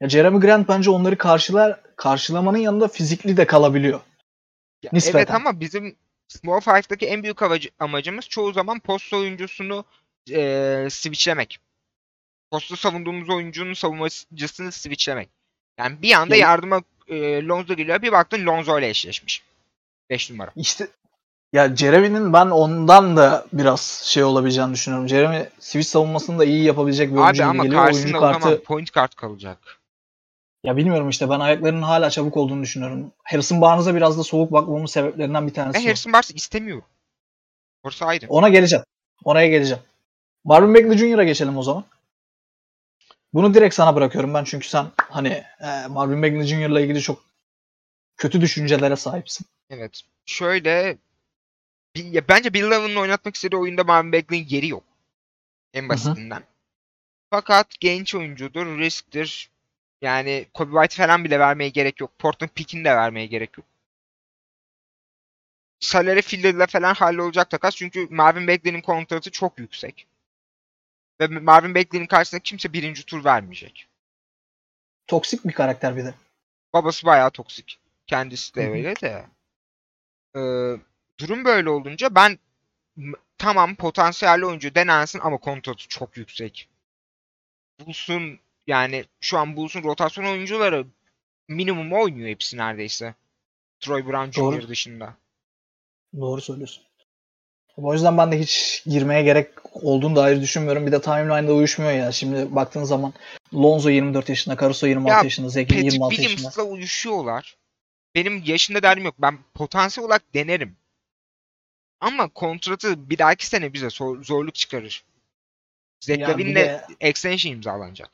Ya Jeremy Grant bence onları karşılar karşılamanın yanında fizikli de kalabiliyor. Ya Nispeten. Evet ama bizim Small Five'daki en büyük amacı- amacımız çoğu zaman post oyuncusunu eee switchlemek. Posta savunduğumuz oyuncunun savunmacısını switchlemek. Yani bir anda Ya- yardıma eee, Lonzo geliyor. Bir baktın Lonzo ile eşleşmiş. 5 numara. İşte ya Jeremy'nin ben ondan da biraz şey olabileceğini düşünüyorum. Jeremy switch savunmasını da iyi yapabilecek bir oyuncu Abi ama geliyor. Oyuncu kartı point guard kalacak. Ya bilmiyorum işte ben ayaklarının hala çabuk olduğunu düşünüyorum. Harrison Barnes'a biraz da soğuk bakmamın sebeplerinden bir tanesi. Ben. Harrison Barnes istemiyorum. Orası ayrı. Ona geleceğim. Oraya geleceğim. Marvin Bagley Jr.'a geçelim o zaman. Bunu direkt sana bırakıyorum ben çünkü sen hani e, Marvin Bagley Jr.'la ilgili çok kötü düşüncelere sahipsin. Evet. Şöyle ya bence Bill Love'ın oynatmak istediği oyunda Marvin Bagley'in yeri yok. En basitinden. Fakat genç oyuncudur, risktir. Yani Kobe White falan bile vermeye gerek yok. Portland Pick'ini de vermeye gerek yok. Salary Filler'la falan hallolacak takas. Çünkü Marvin Bagley'nin kontratı çok yüksek. Ve Marvin Bagley'nin karşısında kimse birinci tur vermeyecek. Toksik bir karakter bir de. Babası bayağı toksik. Kendisi de Hı hı. öyle de. Ee, durum böyle olunca ben tamam potansiyelli oyuncu denensin ama kontratı çok yüksek. Bulls'un yani şu an Bulls'un rotasyon oyuncuları minimum oynuyor hepsi neredeyse. Troy Brown Jr. Doğru. dışında. Doğru söylüyorsun. O yüzden ben de hiç girmeye gerek olduğunu dair düşünmüyorum. Bir de timeline'da uyuşmuyor ya. Şimdi baktığın zaman Lonzo 24 yaşında, Caruso 26 Ya, yaşında, Zeki Patrick 26 yaşında. Williams'la uyuşuyorlar. Benim yaşında derdim yok. Ben potansiyel olarak denerim. Ama kontratı bir dahaki sene bize zor- zorluk çıkarır. Lavin'le de- extension imzalanacak.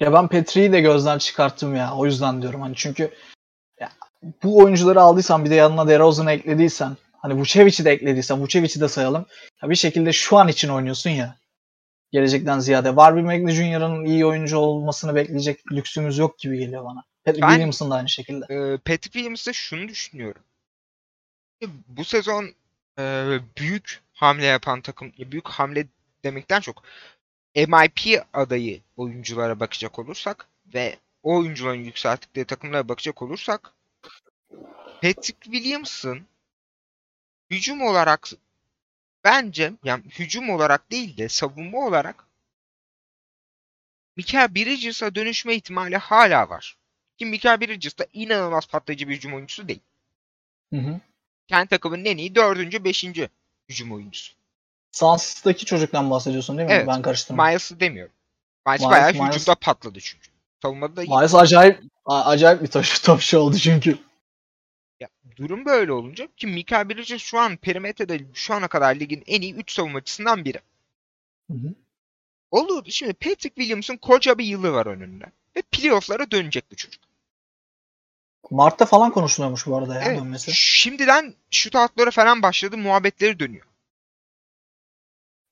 Ya ben Petri'yi de gözden çıkarttım ya. O yüzden diyorum hani çünkü ya, bu oyuncuları aldıysan bir de yanına DeRozan'ı eklediysen hani Vucevic'i de eklediysen Vucevic'i de sayalım. Ya bir şekilde şu an için oynuyorsun ya. Gelecekten ziyade. Barbie Bagley Jr.'ın iyi oyuncu olmasını bekleyecek lüksümüz yok gibi geliyor bana. Patrick Ben- Williamson da aynı şekilde. Ee, Patrick Williams'da şunu düşünüyorum. Bu sezon e, büyük hamle yapan takım, ya büyük hamle demekten çok MIP adayı oyunculara bakacak olursak ve o oyuncuların yükselttikleri takımlara bakacak olursak Patrick Williams'ın hücum olarak bence yani hücum olarak değil de savunma olarak Michael Bridges'a dönüşme ihtimali hala var. Ki Michael Bridges da inanılmaz patlayıcı bir hücum oyuncusu değil. Hı hı. Kendi takımının en iyi dördüncü, beşinci hücum oyuncusu. Suns'taki çocuktan bahsediyorsun değil mi? Evet. Ben karıştırdım. Miles'ı demiyorum. Miles, Miles- bayağı Miles- hücumda patladı çünkü. Savunmada da. Miles acayip acayip bir topçu, topçu oldu çünkü. Ya, durum böyle olunca ki Michael Bridges şu an perimetrede şu ana kadar ligin en iyi 3 savunmacısından biri. Hı hı. Olur. Şimdi Patrick Williams'ın koca bir yılı var önünde. Ve playoff'lara dönecek bu çocuk. Mart'ta falan konuşuluyormuş bu arada ya Evet. dönmesi. Şimdiden shootout'lara falan başladı. Muhabbetleri dönüyor.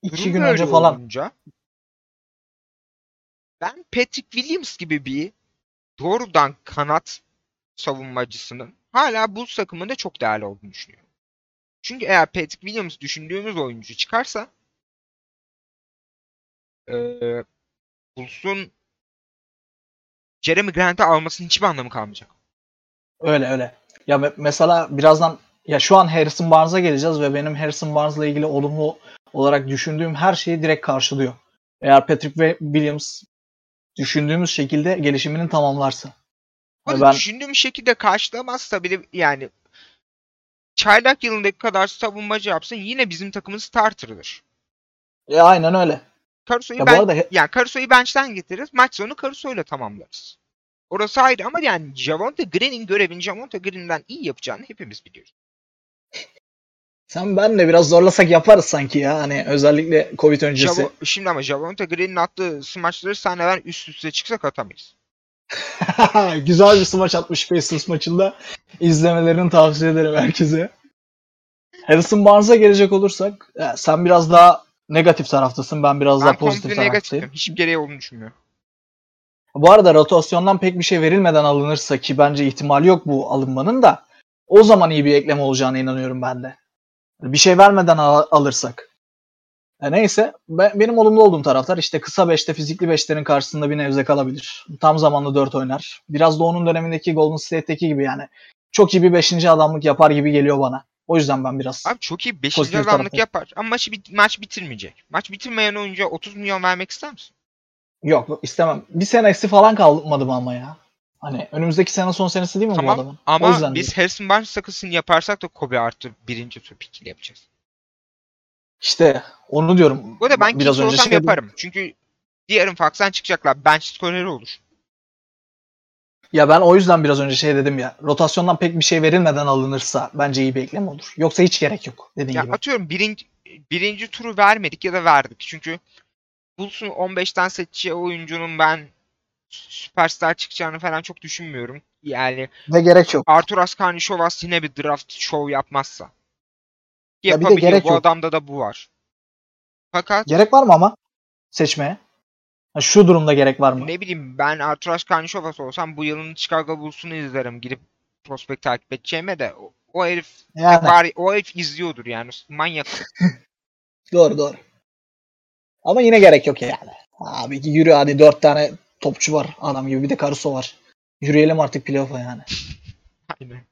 İki gün önce falan. olunca ben Patrick Williams gibi bir doğrudan kanat savunmacısının hala Bulls takımında çok değerli olduğunu düşünüyorum. Çünkü eğer Patrick Williams düşündüğümüz oyuncu çıkarsa eee Bulls'un Jeremy Grant'ı almasının hiçbir anlamı kalmayacak. Öyle öyle. Ya me- mesela birazdan ya şu an Harrison Barnes'a geleceğiz ve benim Harrison Barnes'la ilgili olumlu olarak düşündüğüm her şeyi direkt karşılıyor. Eğer Patrick ve Williams düşündüğümüz şekilde gelişimini tamamlarsa. Hani ben- düşündüğüm şekilde karşılamazsa bile yani çaylak yılındaki kadar savunmacı yapsın yine bizim takımın starter'ıdır. E, aynen öyle. Caruso'yu ben arada yani Caruso'yu bench'ten getiririz. Maç sonu Caruso'yla tamamlarız. Orası ayrı ama yani Javonte Green'in görevini Javonte Green'den iyi yapacağını hepimiz biliyoruz. Sen ben de biraz zorlasak yaparız sanki ya. Hani özellikle Covid öncesi. Javo- şimdi ama Javonte Green'in attığı smaçları senle ben üst üste çıksak atamayız. Güzel bir smaç atmış Pacers maçında. İzlemelerini tavsiye ederim herkese. Harrison Barnes'a gelecek olursak e, sen biraz daha negatif taraftasın. Ben biraz Ben daha pozitif taraftayım. Hiçbir gereği olduğunu düşünmüyorum. Bu arada rotasyondan pek bir şey verilmeden alınırsa ki bence ihtimali yok bu alınmanın da o zaman iyi bir ekleme olacağına inanıyorum ben de. Bir şey vermeden al- alırsak. E neyse ben, benim olumlu olduğum taraflar işte kısa 5'te fizikli 5'lerin karşısında bir nevze kalabilir. Tam zamanlı 4 oynar. Biraz da onun dönemindeki Golden State'teki gibi yani. Çok iyi bir 5. adamlık yapar gibi geliyor bana. O yüzden ben biraz Abi çok iyi 5. Pozitif adamlık tarafı. yapar ama maçı bit- maç bitirmeyecek. Maç bitirmeyen oyuncuya 30 milyon vermek ister misin? yok istemem. Bir senesi falan kalmadı mı ama ya. Hani önümüzdeki sene son senesi değil mi bu Tamam adamın? o ama yüzden biz diyorum. Harrison Barnes takısını yaparsak da Kobe artı birinci tur pikiyle yapacağız. İşte onu diyorum. Bu arada ben Biraz önce şey dedim. yaparım. Çünkü diğerin Fox'tan çıkacaklar. Bench skoreri olur. Ya ben o yüzden biraz önce şey dedim ya. Rotasyondan pek bir şey verilmeden alınırsa bence iyi bir ekleme olur. Yoksa hiç gerek yok dediğin Ya gibi. atıyorum birinci, birinci turu vermedik ya da verdik. Çünkü Bulls'un 15'ten seçeceği oyuncunun ben süperstar çıkacağını falan çok düşünmüyorum. Yani Ve gerek yok. Artur Askanishovas yine bir draft show yapmazsa. Ya bir de Yapabiliyor. gerek Bu yok. adamda da bu var. Fakat Gerek var mı ama seçmeye? Ha, şu durumda gerek var mı? ne bileyim ben Artur Askanishevas olsam bu yılın Chicago Bulls'unu izlerim. Gidip prospekt takip edeceğime de o, o herif Yani bari o herif izliyordur yani. Manyak. doğru doğru. Ama yine gerek yok yani. Abi yürü hadi dört tane topçu var adam gibi bir de Caruso var. Yürüyelim artık playoff'a yani. Aynen.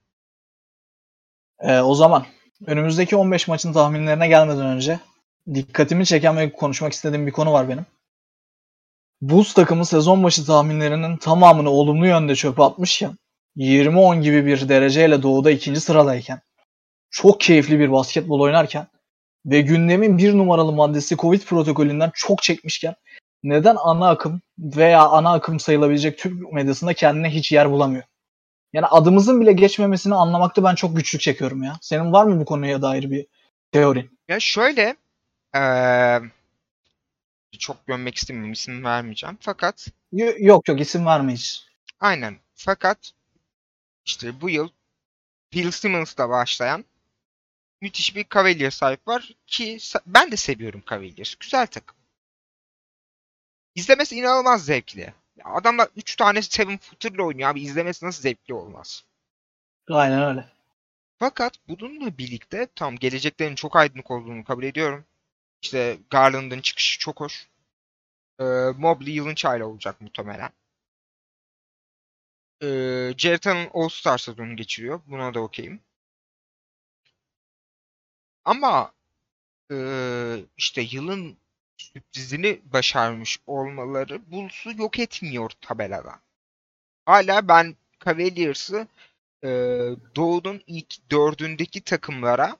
Ee, o zaman önümüzdeki 15 maçın tahminlerine gelmeden önce dikkatimi çeken ve konuşmak istediğim bir konu var benim. Bulls takımı sezon başı tahminlerinin tamamını olumlu yönde çöpe atmışken 20-10 gibi bir dereceyle doğuda ikinci sıradayken çok keyifli bir basketbol oynarken ve gündemin bir numaralı maddesi Covid protokolünden çok çekmişken neden ana akım veya ana akım sayılabilecek Türk medyasında kendine hiç yer bulamıyor? Yani adımızın bile geçmemesini anlamakta ben çok güçlük çekiyorum ya. Senin var mı bu konuya dair bir teorin? Ya şöyle eee, çok gömmek istemiyorum isim vermeyeceğim. Fakat yok yok isim verme hiç. aynen fakat işte bu yıl Bill Simmons'la başlayan müthiş bir Cavaliers sahip var ki ben de seviyorum Cavaliers. Güzel takım. İzlemesi inanılmaz zevkli. Ya adamlar 3 tane seven footer'la oynuyor abi. izlemesi nasıl zevkli olmaz. Aynen öyle. Fakat bununla birlikte tam geleceklerin çok aydınlık olduğunu kabul ediyorum. İşte Garland'ın çıkışı çok hoş. Ee, Mobley yılın çayla olacak muhtemelen. Ee, Jared Allen All-Star sezonu geçiriyor. Buna da okeyim. Ama ee, işte yılın sürprizini başarmış olmaları Bulls'u yok etmiyor tabelada. Hala ben Cavaliers'ı e, Doğu'nun ilk dördündeki takımlara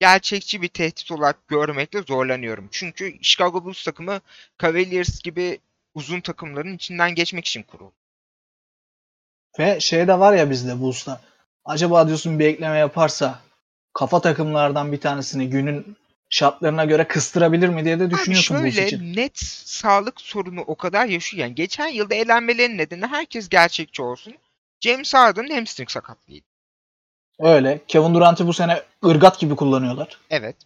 gerçekçi bir tehdit olarak görmekte zorlanıyorum. Çünkü Chicago Bulls takımı Cavaliers gibi uzun takımların içinden geçmek için kuruldu. Ve şey de var ya bizde Bulls'ta. Acaba diyorsun bir ekleme yaparsa kafa takımlardan bir tanesini günün şartlarına göre kıstırabilir mi diye de düşünüyorsun Abi şöyle için. net sağlık sorunu o kadar yaşıyor. Yani geçen yılda elenmelerin nedeni herkes gerçekçi olsun. James Harden hamstring sakatlığıydı. Öyle. Kevin Durant'ı bu sene ırgat gibi kullanıyorlar. Evet.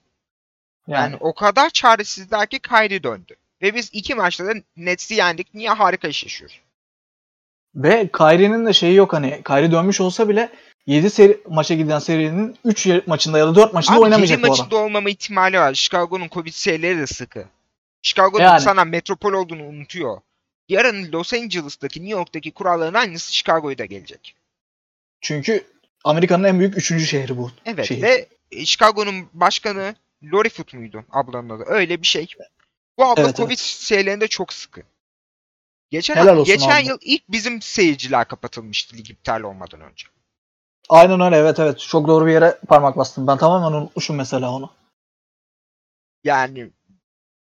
Yani, Yani o kadar çaresizler ki Kyrie döndü. Ve biz iki maçta da Nets'i yendik. Niye harika iş yaşıyoruz? ve Kyrie'nin de şeyi yok hani Kyrie dönmüş olsa bile 7 seri, maça giden serinin 3 maçında ya da 4 maçında Abi oynamayacak 7 bu adam. maçında olmama ihtimali var. Chicago'nun Covid sayıları da sıkı. Chicago'nun Yani. sana metropol olduğunu unutuyor. Yarın Los Angeles'taki, New York'taki kuralların aynısı Chicago'ya da gelecek. Çünkü Amerika'nın en büyük 3. şehri bu. Evet şehir. ve e, Chicago'nun başkanı Lori Foot muydu ablanın adı? Öyle bir şey. Bu abla Evet, Covid evet. şeylerinde çok sıkı. Geçen, Helal geçen abla. yıl ilk bizim seyirciler kapatılmıştı lig iptal olmadan önce. Aynen öyle evet evet. Çok doğru bir yere parmak bastım. Ben tamamen unutmuşum mesela onu. Yani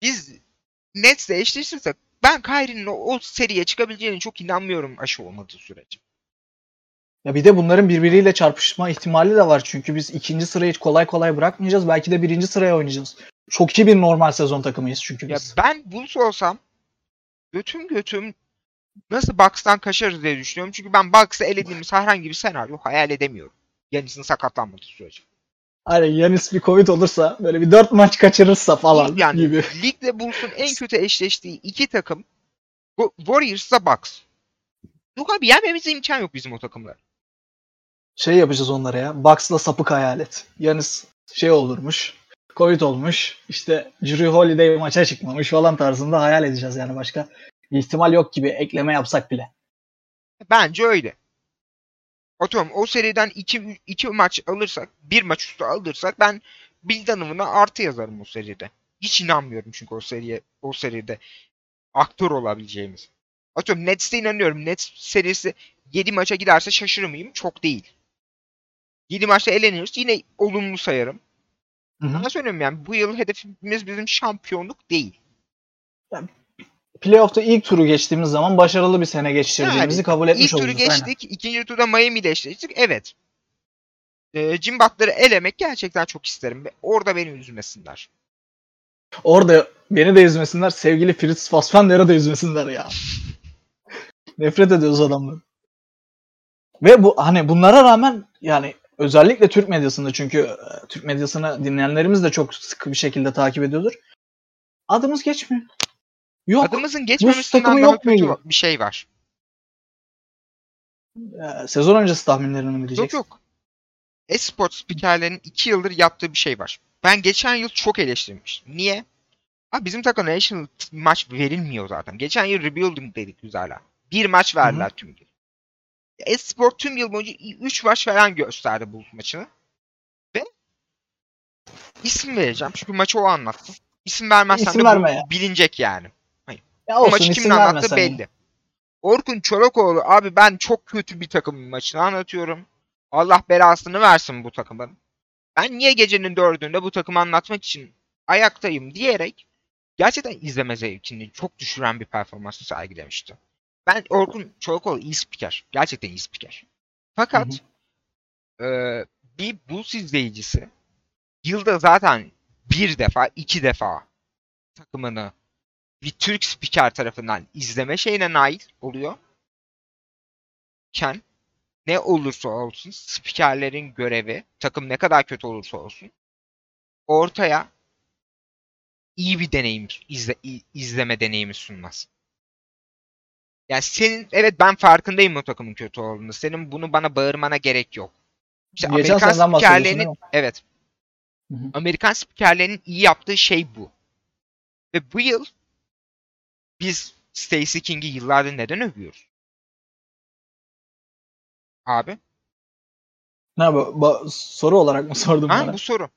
biz Nets'le eşleştirsek ben Kyrie'nin o, o seriye çıkabileceğine çok inanmıyorum aşı olmadığı sürece. Ya bir de bunların birbiriyle çarpışma ihtimali de var. Çünkü biz ikinci sırayı kolay kolay bırakmayacağız. Belki de birinci sıraya oynayacağız. Çok iyi bir normal sezon takımıyız çünkü Ya biz. ben Bulls olsam götüm götüm nasıl Bucks'tan kaçarız diye düşünüyorum. Çünkü ben Bucks'ı elediğimiz herhangi bir senaryo hayal edemiyorum. Yanis'in sakatlanmadığı sürece. Hani Yanis bir Covid olursa böyle bir dört maç kaçırırsa falan yani gibi. ligde Bulls'un en kötü eşleştiği iki takım Warriors'la Bucks. Yok abi yenmemize imkan yok bizim o takımlar. Şey yapacağız onlara ya. Bucks'la sapık hayalet. Yanis şey olurmuş. Covid olmuş. İşte Drew Holiday maça çıkmamış falan tarzında hayal edeceğiz yani başka ihtimal yok gibi ekleme yapsak bile. Bence öyle. Atıyorum o seriden iki, iki maç alırsak, bir maç üstü alırsak ben Bill Donovan'a artı yazarım o seride. Hiç inanmıyorum çünkü o seriye o seride aktör olabileceğimiz. Atıyorum Nets'te inanıyorum. Nets serisi 7 maça giderse şaşırır mıyım? Çok değil. 7 maçta eleniriz. Yine olumlu sayarım. Hı hı. Ben söylüyorum yani bu yıl hedefimiz bizim şampiyonluk değil. Playoff'ta ilk turu geçtiğimiz zaman başarılı bir sene geçirdiğimizi Yani kabul etmiş İlk turu oluruz. Aynen. geçtik. ikinci turda Miami ile eşleştik. Evet. Ee, Jim Butler'ı elemek gerçekten çok isterim. Orada beni üzmesinler. Orada beni de üzmesinler. Sevgili Fritz Fassbender'ı da üzmesinler ya. Nefret ediyoruz adamdan. Ve bu hani bunlara rağmen yani özellikle Türk medyasında çünkü e, Türk medyasını dinleyenlerimiz de çok sıkı bir şekilde takip ediyordur. Adımız geçmiyor. Yok. Adımızın geçmemesinden daha yok kötü gibi? bir şey var. E, sezon öncesi tahminlerini mi Yok diyeceksin? yok. Esport spikerlerin 2 yıldır yaptığı bir şey var. Ben geçen yıl çok eleştirmiştim. Niye? Abi bizim takıma national maç verilmiyor zaten. Geçen yıl rebuilding dedik biz hala. Bir maç verdiler tüm yıl. Esport tüm yıl boyunca 3 maç falan gösterdi bu maçını. Ve isim vereceğim. Çünkü maçı o anlattı. İsim vermezsem İsim de verme ya. bilinecek yani. Ya olsun maçı isim kimin anlattı vermesen. belli. Orkun Çolakoğlu abi ben çok kötü bir takımın maçını anlatıyorum. Allah belasını versin bu takımın. Ben niye gecenin dördünde bu takımı anlatmak için ayaktayım diyerek gerçekten izleme zevkini çok düşüren bir performans sergilemişti. Ben Orkun Çolakoğlu iyi spiker. Gerçekten iyi spiker. Fakat eee, bir Bulls izleyicisi yılda zaten bir defa, iki defa takımını bir Türk spiker tarafından izleme şeyine nail oluyor. Ken ne olursa olsun spikerlerin görevi takım ne kadar kötü olursa olsun ortaya iyi bir deneyim izle, izleme deneyimi sunmaz. Yani senin evet ben farkındayım o takımın kötü olduğunu. Senin bunu bana bağırmana gerek yok. İşte Geçen Amerikan spikerlerinin evet. Hı hı. Amerikan spikerlerinin iyi yaptığı şey bu. Ve bu yıl biz Stacey King'i yıllardır neden övüyoruz? Abi. Ne bu? bu- soru olarak mı sordun Ha, bana? bu soru.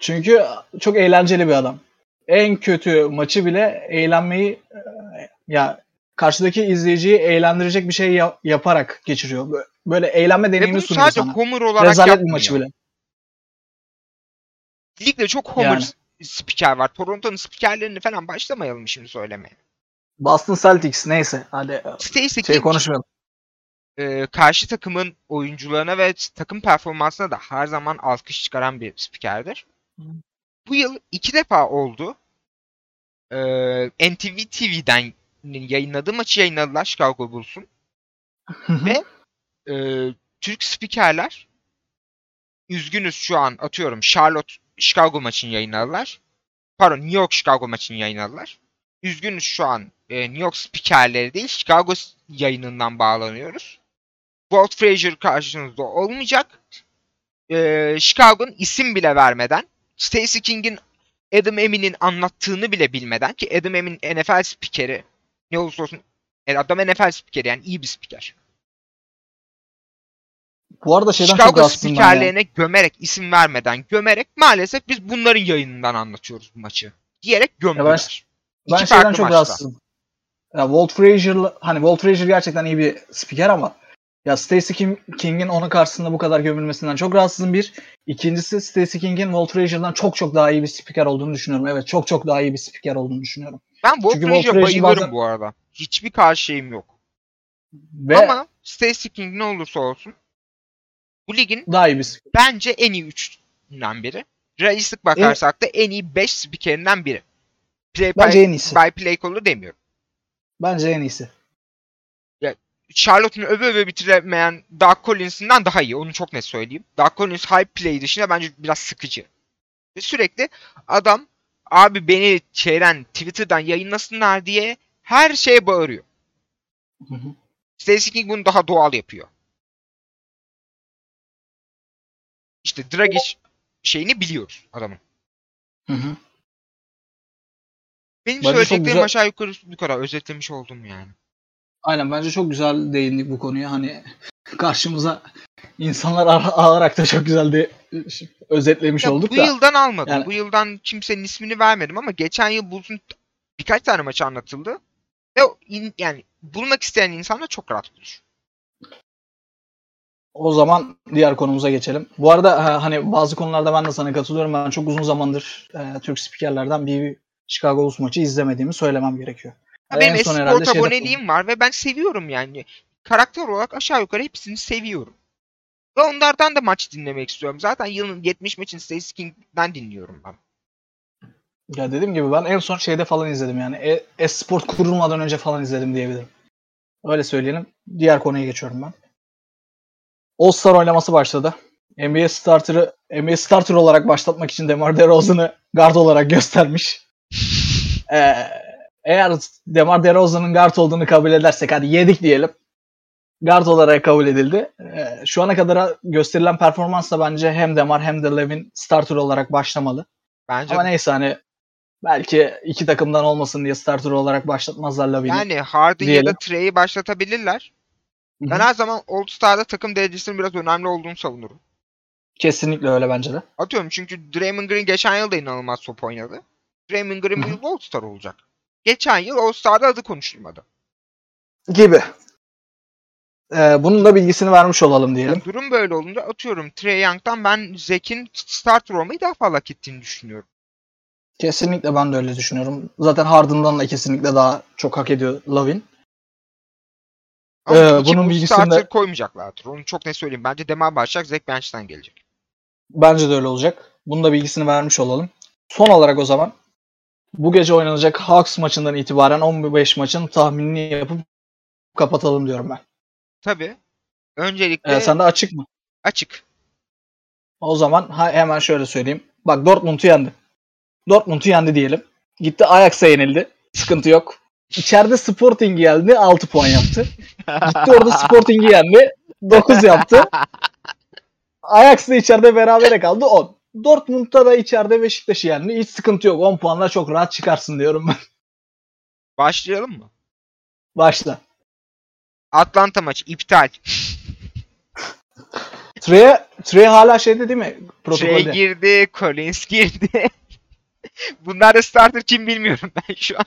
Çünkü çok eğlenceli bir adam. En kötü maçı bile eğlenmeyi e, ya karşıdaki izleyiciyi eğlendirecek bir şey ya- yaparak geçiriyor. Bö- Böyle eğlenme deneyimi sunuyor sadece sana. homer olarak Rezalet bir yapmıyor. maçı bile. Ligde çok homer Yani. spiker var. Toronto'nun spikerlerini falan başlamayalım şimdi söylemeye. Boston Celtics neyse hadi Stacey şey King konuşmayalım. e, karşı takımın oyuncularına ve takım performansına da her zaman alkış çıkaran bir spikerdir. Hı. Bu yıl iki defa oldu. E, NTV TV'den yayınladığı maçı yayınladılar Chicago Bulls'un. Ve e, Türk spikerler üzgünüz şu an atıyorum Charlotte Chicago maçını yayınladılar. Pardon New York Chicago maçını yayınladılar. Üzgünüz şu an e, New York spikerleri değil Chicago yayınından bağlanıyoruz. Walt Frazier karşınızda olmayacak. E, Chicago'nun isim bile vermeden Stacey King'in Adam Emin'in anlattığını bile bilmeden ki Adam Emin NFL spikeri ne olursa olsun e, adam NFL spikeri yani iyi bir spiker. Bu arada şeyden Chicago ya. spikerlerine gömerek, isim vermeden gömerek maalesef biz bunların yayınından anlatıyoruz bu maçı. Diyerek gömdüler. Ben İki şeyden çok maçta. rahatsızım. Ya Walt Frazier'la hani Walt Frazier gerçekten iyi bir spiker ama ya Stacey King- King'in onun karşısında bu kadar gömülmesinden çok rahatsızım bir. İkincisi Stacey King'in Walt Frazier'dan çok çok daha iyi bir spiker olduğunu düşünüyorum. Evet çok çok daha iyi bir spiker olduğunu düşünüyorum. Ben Walt Frazier'a Frazier bayılırım bazen- bu arada. Hiçbir karşı şeyim yok. Ve Ama Stacey King ne olursa olsun bu ligin daha iyi bir spiker. bence en iyi üçünden biri. Realistik bakarsak da en iyi 5 spikerinden biri. Play Bence by, en iyisi. by play caller'ı demiyorum. Bence en iyisi. Charlotte'unu öve öve bitiremeyen Doug Collins'inden daha iyi. Onu çok net söyleyeyim. Doug Collins high play dışında bence biraz sıkıcı. Ve sürekli adam abi beni şeyden Twitter'dan yayınlasınlar diye her şeye bağırıyor. Hı hı. Stacey King bunu daha doğal yapıyor. İşte Dragic şeyini biliyoruz adamın. Hı hı. Benim Bence söyleyeceklerim güzel- aşağı yukarı bu kadar özetlemiş oldum yani. Aynen bence çok güzel değindik bu konuya. Hani karşımıza insanlar ar- alarak da çok güzel de özetlemiş Ya olduk bu da. yıldan almadım. Yani- Bu yıldan kimsenin ismini vermedim ama geçen yıl Bulls'un birkaç tane maçı anlatıldı. Ve in- yani bulmak isteyen insanla çok rahat bulur. O zaman diğer konumuza geçelim. Bu arada ha, hani bazı konularda ben de sana katılıyorum. Ben çok uzun zamandır e, Türk spikerlerden bir Chicago Bulls maçı izlemediğimi söylemem gerekiyor. Ya benim eski herhalde spor şeyde- aboneliğim var ve ben seviyorum yani. Karakter olarak aşağı yukarı hepsini seviyorum. Ve onlardan da maç dinlemek istiyorum. Zaten yılın 70 maçını Stacey King'den dinliyorum ben. Ya dediğim gibi ben en son şeyde falan izledim yani. E- Esport kurulmadan önce falan izledim diyebilirim. Öyle söyleyelim. Diğer konuya geçiyorum ben. All-Star oylaması başladı. NBA starter'ı NBA starter olarak başlatmak için DeMar DeRozan'ı guard olarak göstermiş. Ee, eğer DeMar DeRozan'ın guard olduğunu kabul edersek hadi yedik diyelim. Guard olarak kabul edildi. Ee, şu ana kadar gösterilen performansla bence hem DeMar hem de Levin starter olarak başlamalı. Bence Ama neyse hani belki iki takımdan olmasın diye starter olarak başlatmazlar Lavin'i. yani Harden ya diyelim. da Trey'i başlatabilirler. Hı hı. Ben her zaman All Star'da takım derecesinin biraz önemli olduğunu savunurum. Kesinlikle öyle bence de. Atıyorum çünkü Draymond Green geçen yıl da inanılmaz top oynadı. Draymond Green bu yıl All Star olacak. Geçen yıl All Star'da adı konuşulmadı. Gibi. Ee, bunun da bilgisini vermiş olalım diyelim. Yani durum böyle olunca atıyorum Trey Young'dan ben Zek'in starter olmayı daha fazla hak ettiğini düşünüyorum. Kesinlikle ben de öyle düşünüyorum. Zaten Harden'dan da kesinlikle daha çok hak ediyor Lavin. Ama Ee, bunun bu bilgisini starter de- koymayacaklardır. Onu çok ne söyleyeyim. Bence Demar başlayacak, Zek bench'ten gelecek. Bence de öyle olacak. Bunun da bilgisini vermiş olalım. Son olarak o zaman bu gece oynanacak Hawks maçından itibaren 15 maçın tahminini yapıp kapatalım diyorum ben. Tabii. Öncelikle Ee, sen de açık mı? açık. O zaman ha, hemen şöyle söyleyeyim. Bak Dortmund'u yendi. Dortmund'u yendi diyelim. Gitti Ajax'a yenildi. Sıkıntı yok. İçeride Sporting geldi 6 puan yaptı. Gitti orada Sporting'i yendi 9 yaptı. Ajax da içeride berabere kaldı 10. Dortmund'da da içeride Beşiktaş'ı yendi. Hiç sıkıntı yok. 10 puanla çok rahat çıkarsın diyorum ben. Başlayalım mı? Başla. Atlanta maçı iptal. Trey, Trey hala şeyde değil mi? Trey Protokolde. girdi, Collins girdi. Bunlar da starter kim bilmiyorum ben şu an.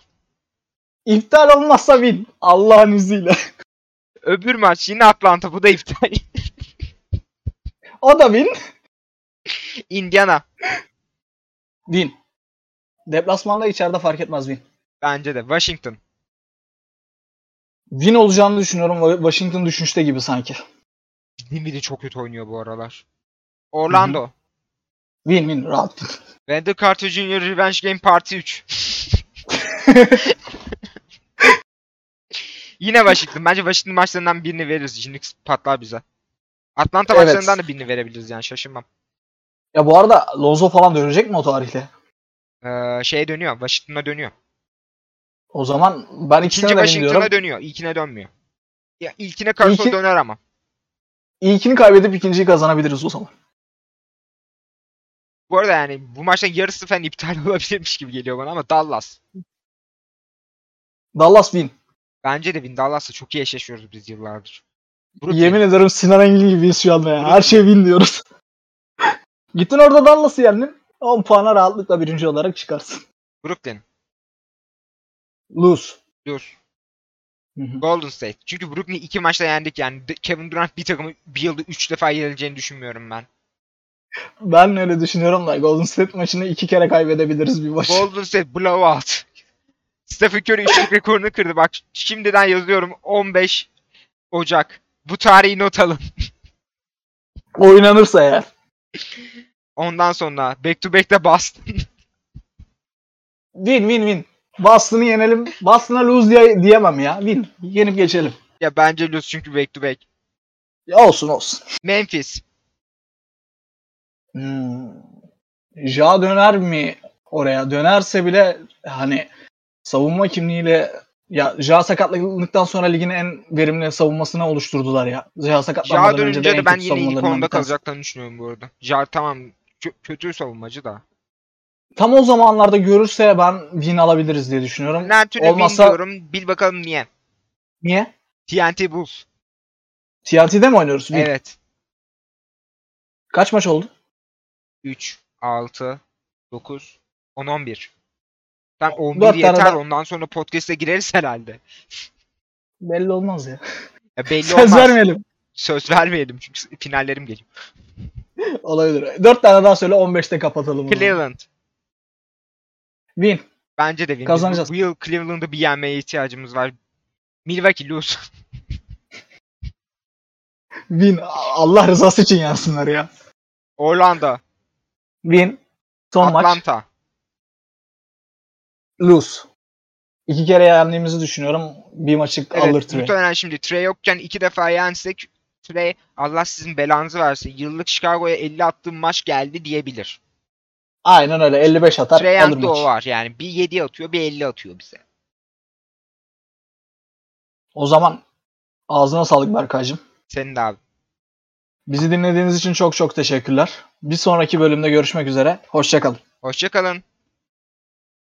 İptal olmazsa win. Allah'ın izniyle. Öbür maç yine Atlanta bu da iptal. O da win. Indiana Win. Deplasmanda içeride fark etmez win. bence de. Washington. Win olacağını düşünüyorum. Wa- Washington düşüşte gibi sanki. Dinwiddie çok kötü oynuyor bu aralar. Orlando. Win win rahat. Wendell Carter Jr. Revenge Game Parti 3. Yine Washington. Bence Washington maçlarından birini veririz. Şimdi patlar bize. Atlanta Evet. maçlarından da birini verebiliriz yani şaşırmam. Ya bu arada Lonzo falan dönecek mi o tarihle? Ee, şeye dönüyor. Washington'a dönüyor. O zaman ben ikisine İkinci de win Washington'a diyorum. dönüyor. İlkine dönmüyor. Ya ilkine Caruso İlki- döner ama. İlkini kaybedip ikinciyi kazanabiliriz o zaman. Bu arada yani bu maçtan yarısı falan iptal olabilirmiş gibi geliyor bana ama Dallas. Dallas win. Bence de Win Dallas'la çok iyi eşleşiyoruz biz yıllardır. Brooklyn. Yemin ederim Sinan Engin gibiyiz şu anda ya. Her şey win diyoruz. Gittin orada Dallas'ı yendin. 10 puana rahatlıkla birinci olarak çıkarsın. Brooklyn. Lose. Hı. Golden State. Çünkü Brooklyn'i iki maçta yendik yani. Kevin Durant bir takımı bir yılda üç defa yenileceğini düşünmüyorum ben. Ben öyle düşünüyorum da Golden State maçını iki kere kaybedebiliriz bir maç. Golden State blowout. Stephen Curry üçlük rekorunu kırdı. Bak şimdiden yazıyorum 15 Ocak. Bu tarihi not alın. Oynanırsa eğer. Ondan sonra back to back'te Boston. Win win win. Boston'ı yenelim. Boston'a lose diye, diyemem ya. Win. Yenip geçelim. ya bence lose çünkü back to back. Ya olsun olsun. Memphis. Hmm. Ja döner mi oraya? Dönerse bile hani savunma kimliğiyle ya Ja sakatlandıktan sonra ligin en verimli savunmasını oluşturdular ya. Ja Ja sakatlanmadan önce de en de ben yine ilk onda kalacaklarını düşünüyorum bu arada. Ja tamam kötü savunmacı da. Tam o zamanlarda görürse ben win alabiliriz diye düşünüyorum. Her türlü win diyorum. Bil bakalım niye. niye? TNT Bulls. TNT'de mi oynuyoruz? Win. Evet. Kaç maç oldu? 3, 6, 9, 10, 11. Tam 11 Dört tane yeter. daha- Ondan sonra podcast'e gireriz herhalde. Belli olmaz ya. Ya belli Söz olmaz. vermeyelim. Söz vermeyelim çünkü finallerim geliyor. Olabilir. 4 tane daha söyle 15'te kapatalım. Cleveland. Win. Bence de win. Kazanacağız. Bu, yıl Cleveland'ı bir yenmeye ihtiyacımız var. Milwaukee lose. Win. Allah rızası için yansınlar ya. Orlando. Win. Son maç. Atlanta. Lose. İki kere yendiğimizi düşünüyorum. Bir maçı alır Evet, Trey. muhtemelen şimdi Trey yokken iki defa yensek Trey Allah sizin belanızı versin. Yıllık Chicago'ya 50 attığım maç geldi diyebilir. Aynen öyle. 55 atar Trey alır maçı. o var. Yani bir 7 atıyor bir 50 atıyor bize. O zaman ağzına sağlık Berkay'cığım. Senin de abi. Bizi dinlediğiniz için çok çok teşekkürler. Bir sonraki bölümde görüşmek üzere. Hoşçakalın. Hoşçakalın.